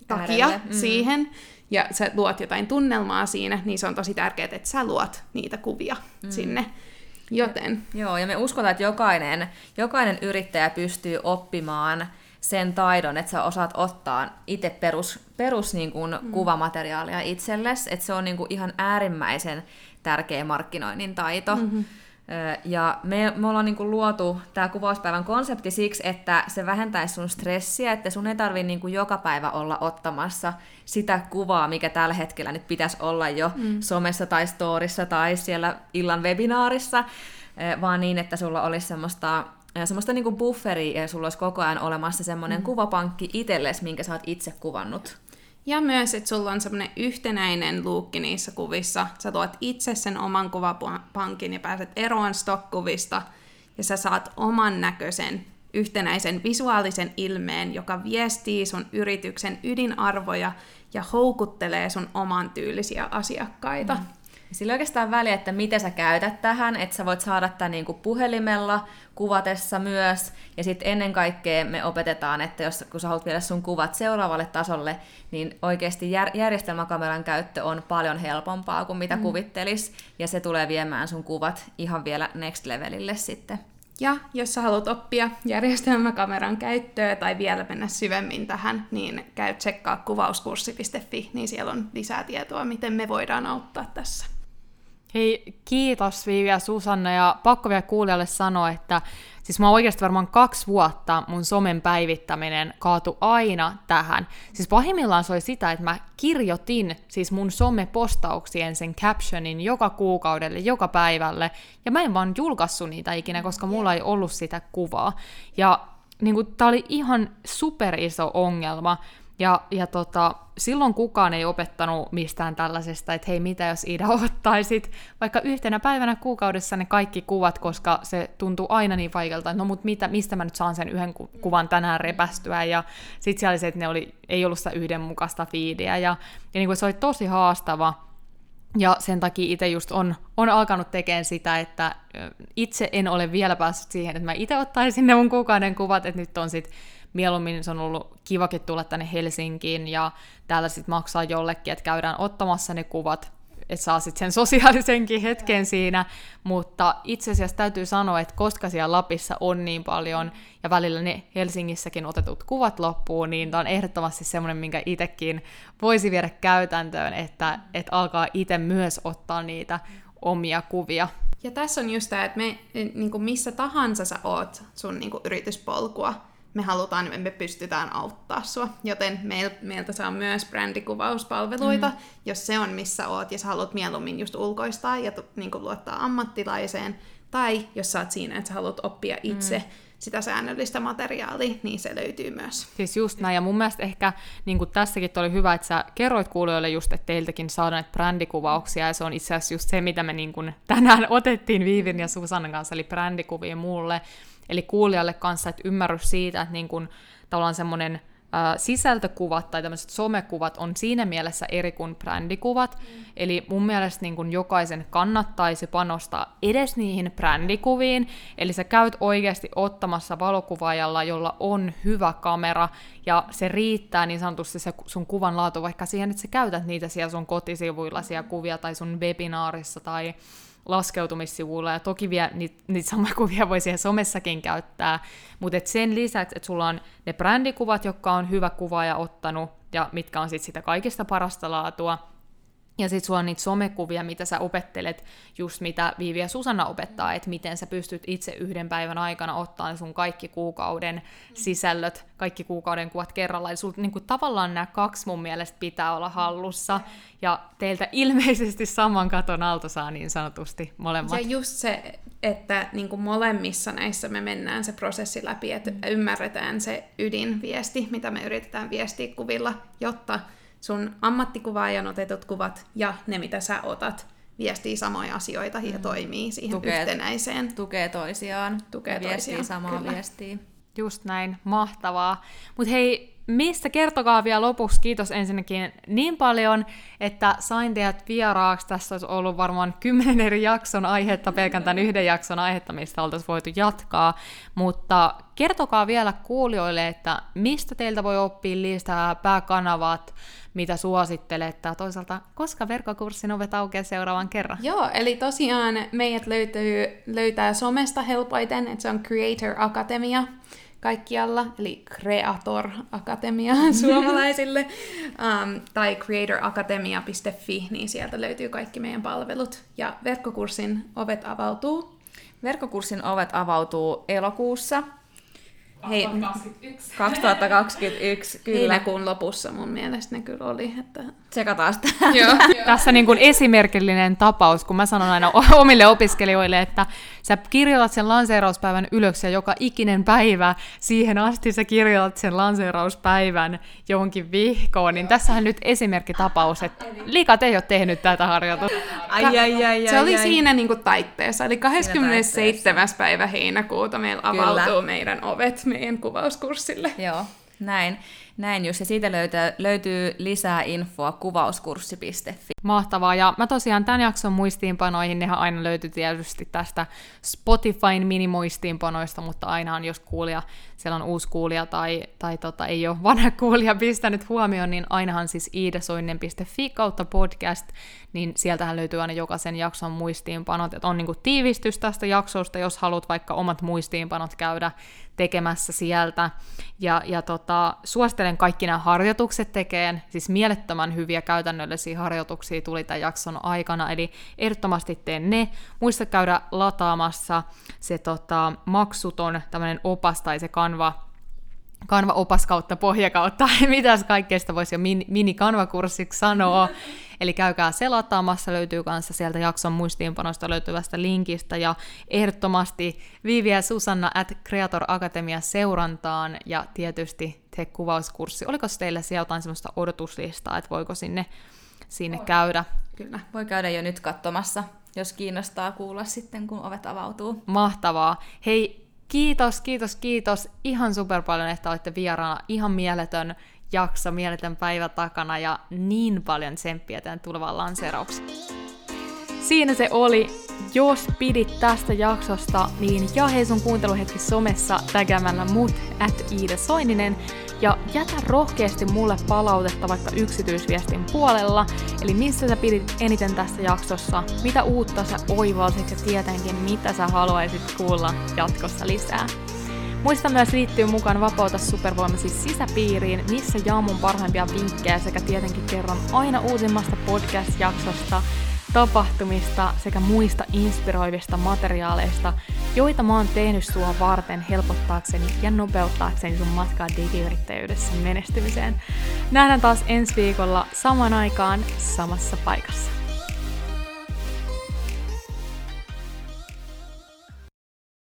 takia mm. siihen, ja sä luot jotain tunnelmaa siinä, niin se on tosi tärkeää, että sä luot niitä kuvia mm. sinne. Joten. Joo, ja me uskotaan, että jokainen, jokainen yrittäjä pystyy oppimaan sen taidon, että sä osaat ottaa itse perus, perus niin kuin mm. kuvamateriaalia itsellesi, että se on niin kuin ihan äärimmäisen tärkeä markkinoinnin taito. Mm-hmm. Ja me, me ollaan niinku luotu tämä kuvauspäivän konsepti siksi, että se vähentäisi sun stressiä, että sun ei tarvitse niinku joka päivä olla ottamassa sitä kuvaa, mikä tällä hetkellä nyt pitäisi olla jo mm. somessa tai storissa tai siellä illan webinaarissa, vaan niin, että sulla olisi semmoista semmoista niinku bufferia ja sulla olisi koko ajan olemassa semmoinen mm. kuvapankki itsellesi, minkä sä oot itse kuvannut. Ja myös, että sulla on semmoinen yhtenäinen luukki niissä kuvissa. Sä tuot itse sen oman kuvapankin ja pääset eroon stokkuvista. Ja sä saat oman näköisen yhtenäisen visuaalisen ilmeen, joka viestii sun yrityksen ydinarvoja ja houkuttelee sun oman tyylisiä asiakkaita. Mm. Sillä oikeastaan väliä, että miten sä käytät tähän, että sä voit saada tämän niin kuin puhelimella kuvatessa myös. Ja sitten ennen kaikkea me opetetaan, että jos kun sä haluat viedä sun kuvat seuraavalle tasolle, niin oikeasti jär, järjestelmäkameran käyttö on paljon helpompaa kuin mitä mm. kuvittelis. Ja se tulee viemään sun kuvat ihan vielä next levelille sitten. Ja jos sä haluat oppia järjestelmäkameran käyttöä tai vielä mennä syvemmin tähän, niin käy tsekkaa kuvauskurssi.fi, niin siellä on lisää tietoa, miten me voidaan auttaa tässä. Hei, kiitos Viivi ja Susanna, ja pakko vielä kuulijalle sanoa, että siis mä oikeasti varmaan kaksi vuotta mun somen päivittäminen kaatu aina tähän. Siis pahimmillaan se oli sitä, että mä kirjoitin siis mun somepostauksien sen captionin joka kuukaudelle, joka päivälle, ja mä en vaan julkaissut niitä ikinä, koska mulla ei ollut sitä kuvaa. Ja niin kuin, tää oli ihan super iso ongelma, ja, ja tota, silloin kukaan ei opettanut mistään tällaisesta, että hei, mitä jos Ida ottaisit? Vaikka yhtenä päivänä kuukaudessa ne kaikki kuvat, koska se tuntuu aina niin vaikealta, että no mut mitä, mistä mä nyt saan sen yhden kuvan tänään repästyä, ja sit siellä se, että ne oli, ei ollut sitä yhdenmukaista fiidiä, ja, ja niin kuin se oli tosi haastava, ja sen takia itse just on, on alkanut tekemään sitä, että itse en ole vielä päässyt siihen, että mä itse ottaisin ne mun kuukauden kuvat, että nyt on sitten mieluummin se on ollut kivakin tulla tänne Helsinkiin ja täällä sitten maksaa jollekin, että käydään ottamassa ne kuvat, että saa sitten sen sosiaalisenkin hetken siinä, mutta itse asiassa täytyy sanoa, että koska siellä Lapissa on niin paljon ja välillä ne Helsingissäkin otetut kuvat loppuu, niin tämä on ehdottomasti semmoinen, minkä itsekin voisi viedä käytäntöön, että, että alkaa itse myös ottaa niitä omia kuvia. Ja tässä on just tämä, että me, niin kuin missä tahansa sä oot sun niin kuin yrityspolkua, me halutaan, me pystytään auttaa sua. Joten meil, meiltä saa myös brändikuvauspalveluita, mm. jos se on missä oot ja sä haluat mieluummin just ulkoistaa ja niin kuin luottaa ammattilaiseen. Tai jos sä oot siinä, että sä haluat oppia itse mm. sitä säännöllistä materiaalia, niin se löytyy myös. Siis just näin, ja mun mielestä ehkä niin kuin tässäkin oli hyvä, että sä kerroit kuulijoille just, että teiltäkin saadaan näitä brändikuvauksia, ja se on itse asiassa just se, mitä me niin kuin tänään otettiin Viivin ja Susannan kanssa, eli brändikuvia mulle, Eli kuulijalle kanssa, että ymmärrys siitä, että niin kun, tavallaan semmoinen sisältökuvat tai tämmöiset somekuvat on siinä mielessä eri kuin brändikuvat. Mm. Eli mun mielestä niin kun jokaisen kannattaisi panostaa edes niihin brändikuviin. Eli sä käyt oikeasti ottamassa valokuvaajalla, jolla on hyvä kamera, ja se riittää niin sanotusti se sun kuvan laatu vaikka siihen, että sä käytät niitä siellä sun kotisivuilla siellä kuvia tai sun webinaarissa tai laskeutumissivuilla, ja toki vielä niitä, niitä samoja kuvia voi siihen somessakin käyttää, mutta et sen lisäksi, että sulla on ne brändikuvat, jotka on hyvä kuvaaja ottanut, ja mitkä on sitten sitä kaikista parasta laatua, ja sitten sulla on niitä somekuvia, mitä sä opettelet, just mitä Viivi ja Susanna opettaa, että miten sä pystyt itse yhden päivän aikana ottaa sun kaikki kuukauden sisällöt, kaikki kuukauden kuvat kerralla. Eli sulla niinku, tavallaan nämä kaksi mun mielestä pitää olla hallussa, ja teiltä ilmeisesti saman katon alta saa niin sanotusti molemmat. Ja just se, että niin kuin molemmissa näissä me mennään se prosessi läpi, että ymmärretään se ydinviesti, mitä me yritetään viestiä kuvilla, jotta sun ammattikuvaajan otetut kuvat ja ne, mitä sä otat, viestii samoja asioita ja mm. toimii siihen tukee, yhtenäiseen. Tukee toisiaan. Tukee viestii toisiaan, samaa kyllä. viestiä. Just näin, mahtavaa. Mutta hei, mistä kertokaa vielä lopuksi, kiitos ensinnäkin niin paljon, että sain teidät vieraaksi. Tässä olisi ollut varmaan kymmenen eri jakson aihetta, pelkän tämän yhden jakson aihetta, mistä oltaisiin voitu jatkaa. Mutta kertokaa vielä kuulijoille, että mistä teiltä voi oppia lisää pääkanavat, mitä suosittelet, ja toisaalta koska verkkokurssin ovet aukeaa seuraavan kerran? Joo, eli tosiaan meidät löytyy, löytää somesta helpoiten, että se on Creator Akatemia kaikkialla, eli Creator Akatemia suomalaisille, um, tai creatorakatemia.fi, niin sieltä löytyy kaikki meidän palvelut. Ja verkkokurssin ovet avautuu. Verkkokurssin ovet avautuu elokuussa 2021. 2021, kyllä. Heinäkuun lopussa mun mielestä ne kyllä oli. Että... Tsekataan sitä. Joo. Tässä niin kuin esimerkillinen tapaus, kun mä sanon aina omille opiskelijoille, että sä kirjoitat sen lanseerauspäivän ylös ja joka ikinen päivä siihen asti sä kirjoitat sen lanseerauspäivän johonkin vihkoon, niin tässähän nyt esimerkkitapaus, että liikat ei ole tehnyt tätä harjoitusta. Ai, ai, ai, ai, se oli ai. siinä niin kuin taitteessa, eli 27. päivä heinäkuuta meillä avautuu Kyllä. meidän ovet meidän kuvauskurssille. Joo, näin. Näin just, ja siitä löytyy, löytyy lisää infoa kuvauskurssi.fi. Mahtavaa, ja mä tosiaan tämän jakson muistiinpanoihin, nehän aina löytyy tietysti tästä Spotifyn minimuistiinpanoista, mutta aina on, jos kuulija, siellä on uusi kuulija tai, tai tota, ei ole vanha kuulija pistänyt huomioon, niin ainahan siis iidasoinen.fi kautta podcast, niin sieltähän löytyy aina jokaisen jakson muistiinpanot, että on niinku tiivistys tästä jaksosta, jos haluat vaikka omat muistiinpanot käydä tekemässä sieltä. Ja, ja tota, suosittelen kaikki nämä harjoitukset tekeen, siis mielettömän hyviä käytännöllisiä harjoituksia tuli tämän jakson aikana, eli ehdottomasti teen ne. Muista käydä lataamassa se tota, maksuton tämmöinen opas tai se kanva kanva-opas kautta pohjakautta, mitäs kaikkeesta voisi jo min, mini-kanvakurssiksi sanoa. Eli käykää selataamassa, löytyy kanssa sieltä jakson muistiinpanosta löytyvästä linkistä, ja ehdottomasti Viivi ja Susanna at Creator Akatemia seurantaan, ja tietysti te kuvauskurssi. Oliko teillä siellä jotain sellaista odotuslistaa, että voiko sinne, sinne Voi. käydä? Kyllä, voi käydä jo nyt katsomassa, jos kiinnostaa kuulla sitten, kun ovet avautuu. Mahtavaa. Hei, Kiitos, kiitos, kiitos ihan super paljon, että olette vieraana. Ihan mieletön jakso, mieletön päivä takana ja niin paljon tsemppiä tämän tulevaan lanseeraukseen. Siinä se oli. Jos pidit tästä jaksosta, niin jahe sun kuunteluhetki somessa tägämällä mut at Iida Soininen ja jätä rohkeasti mulle palautetta vaikka yksityisviestin puolella, eli missä sä pidit eniten tästä jaksossa, mitä uutta sä oivalsit ja tietenkin mitä sä haluaisit kuulla jatkossa lisää. Muista myös liittyä mukaan Vapauta supervoimasi sisäpiiriin, missä jaan mun parhaimpia vinkkejä sekä tietenkin kerron aina uusimmasta podcast-jaksosta, tapahtumista sekä muista inspiroivista materiaaleista, joita mä oon tehnyt sua varten helpottaakseni ja nopeuttaakseni sun matkaa digiyrittäjyydessä menestymiseen. Nähdään taas ensi viikolla saman aikaan samassa paikassa.